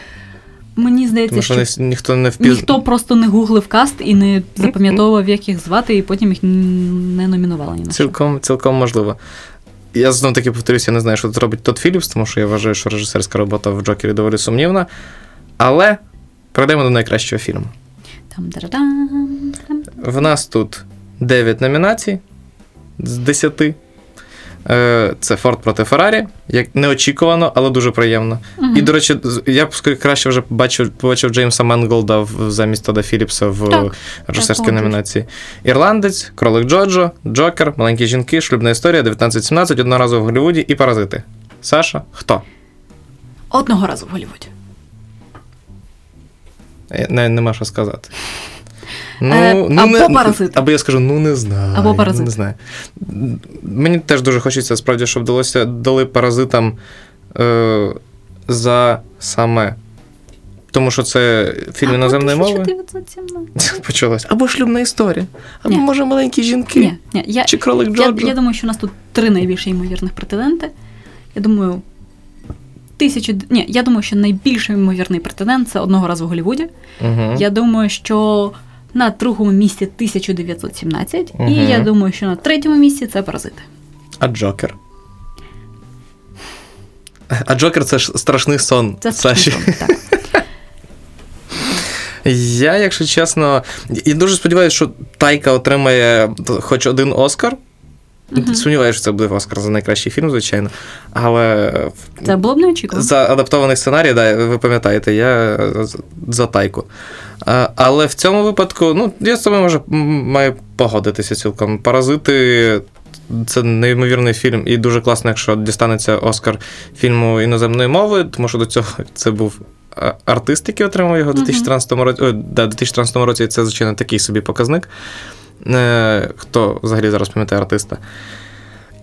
мені здається, Тому що що ні- ніхто не впіз... ніхто просто не гуглив каст і не запам'ятовував, як їх звати, і потім їх не номінували ні на що. Цілком, цілком можливо. Я знов таки повторюся, я не знаю, що тут робить Тодд Філіпс, тому що я вважаю, що режисерська робота в Джокері доволі сумнівна. Але перейдемо до найкращого фільму. Там дара-дам, там. В нас тут 9 номінацій з 10. Е, Це Форд проти Феррарі, як неочікувано, але дуже приємно. Мгм. І, до речі, я б краще вже бачив, побачив Джеймса Менголда замість Тода Філіпса в режисерській номінації. Ірландець, Кролик Джоджо, Джокер, Маленькі жінки, Шлюбна історія, 1917, одноразово в Голлівуді і Паразити. Саша, хто? Одного разу в Голлівуді. Е, Не, нема що сказати. Е, або «Паразити». Або я скажу, ну не знаю. Або «Паразити». Не знаю. Мені теж дуже хочеться, справді, щоб вдалося дали паразитам е, за саме. Тому що це фільм іноземної мови. 1917. Почалось. Або шлюбна історія. Або, Ні. може, маленькі жінки. Ні, ні, я, Чи кролик я, я думаю, що у нас тут три найбільш ймовірних претенденти. Я думаю, тисячу. Ні, я думаю, що найбільш ймовірний претендент це одного разу в Голлівуді. Угу. Я думаю, що на другому місці 1917. Угу. І я думаю, що на третьому місці це паразити. А Джокер. А Джокер це ж страшний сон. Це Саші. сон, так. Я, якщо чесно, і дуже сподіваюся, що Тайка отримає хоч один Оскар. Мгм. Сумніваюся, що це буде Оскар за найкращий фільм, звичайно. Але Це було б неочікувано. за адаптований сценарій, да, ви пам'ятаєте, я за тайку. Але в цьому випадку, ну, я з тобою може, м, маю погодитися цілком. Паразити це неймовірний фільм, і дуже класно, якщо дістанеться Оскар фільму іноземної мови, тому що до цього це був артист, який отримав його в Мгм. 2014 році. Ой, да, в 2014 році і це, звичайно, такий собі показник. Е, хто взагалі зараз пам'ятає артиста.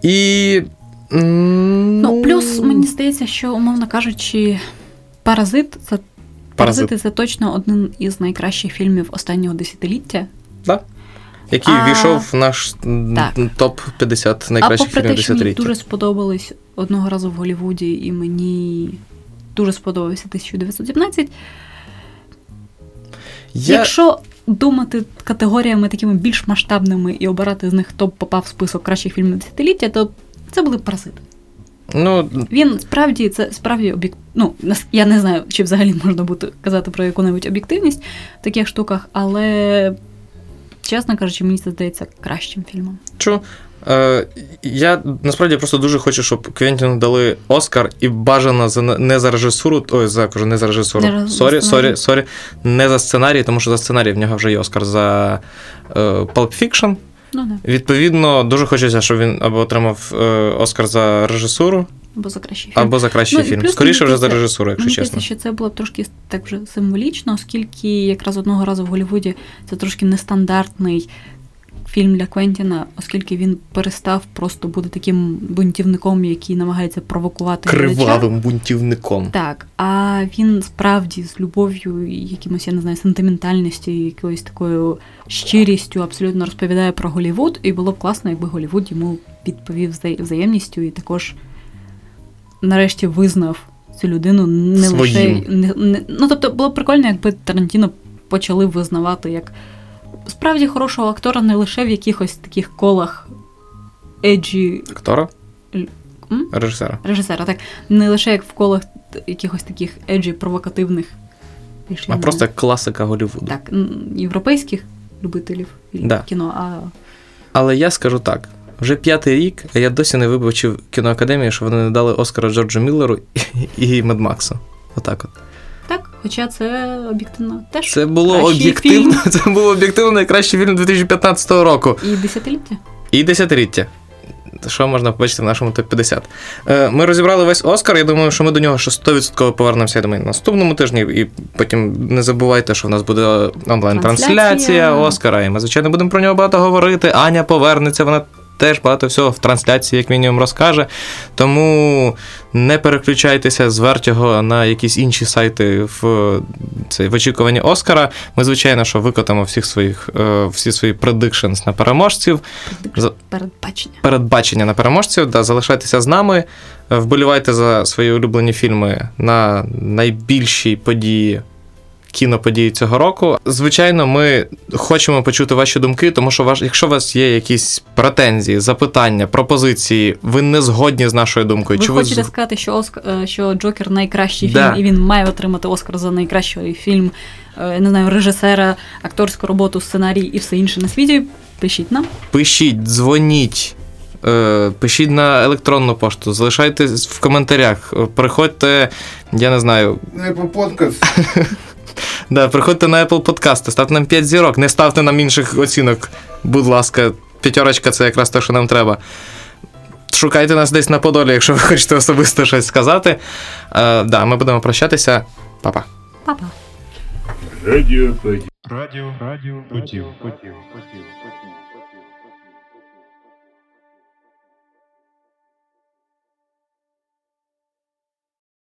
І. Ну, плюс мені здається, що, умовно кажучи, паразит це. Паразит. Паразити це точно один із найкращих фільмів останнього десятиліття. який А, війшов в наш топ-50 а найкращих попри фільмів те, що мені дуже сподобались одного разу в Голлівуді, і мені дуже сподобався 1917. Я... Якщо думати категоріями такими більш масштабними і обирати з них, хто б попав в список кращих фільмів десятиліття, то це були паразити. Ну, Він справді це справді об'єкт. Ну, я не знаю, чи взагалі можна буде казати про яку-небудь об'єктивність в таких штуках, але, чесно кажучи, мені це здається кращим фільмом. чу. Е, я насправді просто дуже хочу, щоб Квентіну дали Оскар і бажано за не за режисуру, ой, за кажу, не за режисуру. Не Sorry, sorry, sorry, не за сценарій, тому що за сценарій в нього вже є Оскар за е, Pulp Fiction. Ну да, Відповідно, дуже хочеться, щоб він або отримав е, Оскар за режисуру, або за кращий фільм. або за кращий Ну, фільм. плюс, Скоріше мені вже за режисуру, якщо Мені чесно. здається, що це було б трошки так вже символічно, оскільки якраз одного разу в Голлівуді це трошки нестандартний фільм для Квентіна, оскільки він перестав просто бути таким бунтівником, який намагається провокувати глядача. Кривавим бунтівником. Так, а він справді з любов'ю якимось, я не знаю, сентиментальністю, якоюсь такою щирістю абсолютно розповідає про Голлівуд, і було б класно, якби Голлівуд йому відповів взаємністю і також нарешті визнав цю людину не лише. Не, не, ну, тобто, було б прикольно, якби Тарантіно почали визнавати як справді хорошого актора не лише в якихось таких колах еджі Актора? М? Режисера. режисера, так не лише як в колах якихось таких еджі провокативних я А просто як класика Голлівуду. так, європейських любителів Да. кіно, а Але я скажу так: вже п'ятий рік, а я досі не вибачив кіноакадемії, що вони не дали Оскара Джорджу Міллеру і, і Медмаксу. Отак от. Так, хоча це об'єктивно теж Це було об'єктивно. Це був об'єктивно найкращий фільм 2015 року. і десятиліття. І десятиліття. Що можна побачити в нашому топ-50. Е, Ми розібрали весь Оскар. Я думаю, що ми до нього ще 100% повернемося я думаю, на наступному тижні. І потім не забувайте, що в нас буде онлайн-трансляція Трансляція. Оскара. І ми, звичайно, будемо про нього багато говорити. Аня повернеться, вона теж багато всього в трансляції, як мінімум, розкаже. Тому не переключайтеся з Вертіго на якісь інші сайти в, цей, в очікуванні Оскара. Ми, звичайно, що викотаємо всіх своїх, е, всі свої predictions на переможців Передбачення. передбачення на переможців. Да, залишайтеся з нами, вболівайте за свої улюблені фільми на найбільшій події. Кіноподії цього року. Звичайно, ми хочемо почути ваші думки, тому що ваш, якщо у вас є якісь претензії, запитання, пропозиції, ви не згодні з нашою думкою. Ви чи хочете з- сказати, що Оск... е, що Джокер найкращий Да. фільм, і він має отримати Оскар за найкращий фільм, е, не знаю, режисера, акторську роботу, сценарій і все інше на світі. Пишіть нам. пишіть, дзвоніть, е, пишіть на електронну пошту, залишайте в коментарях, приходьте, я не знаю, Не по подкаст. да, приходьте на Apple Podcast, ставте нам 5 зірок, не ставте нам інших оцінок, будь ласка, п'ятерочка це якраз те, що нам треба. Шукайте нас десь на Подолі, якщо ви хочете особисто щось сказати. Е, да, ми будемо прощатися. Па-па. Па-па. Радіо. Радіо, радіо, потів, потів, потів.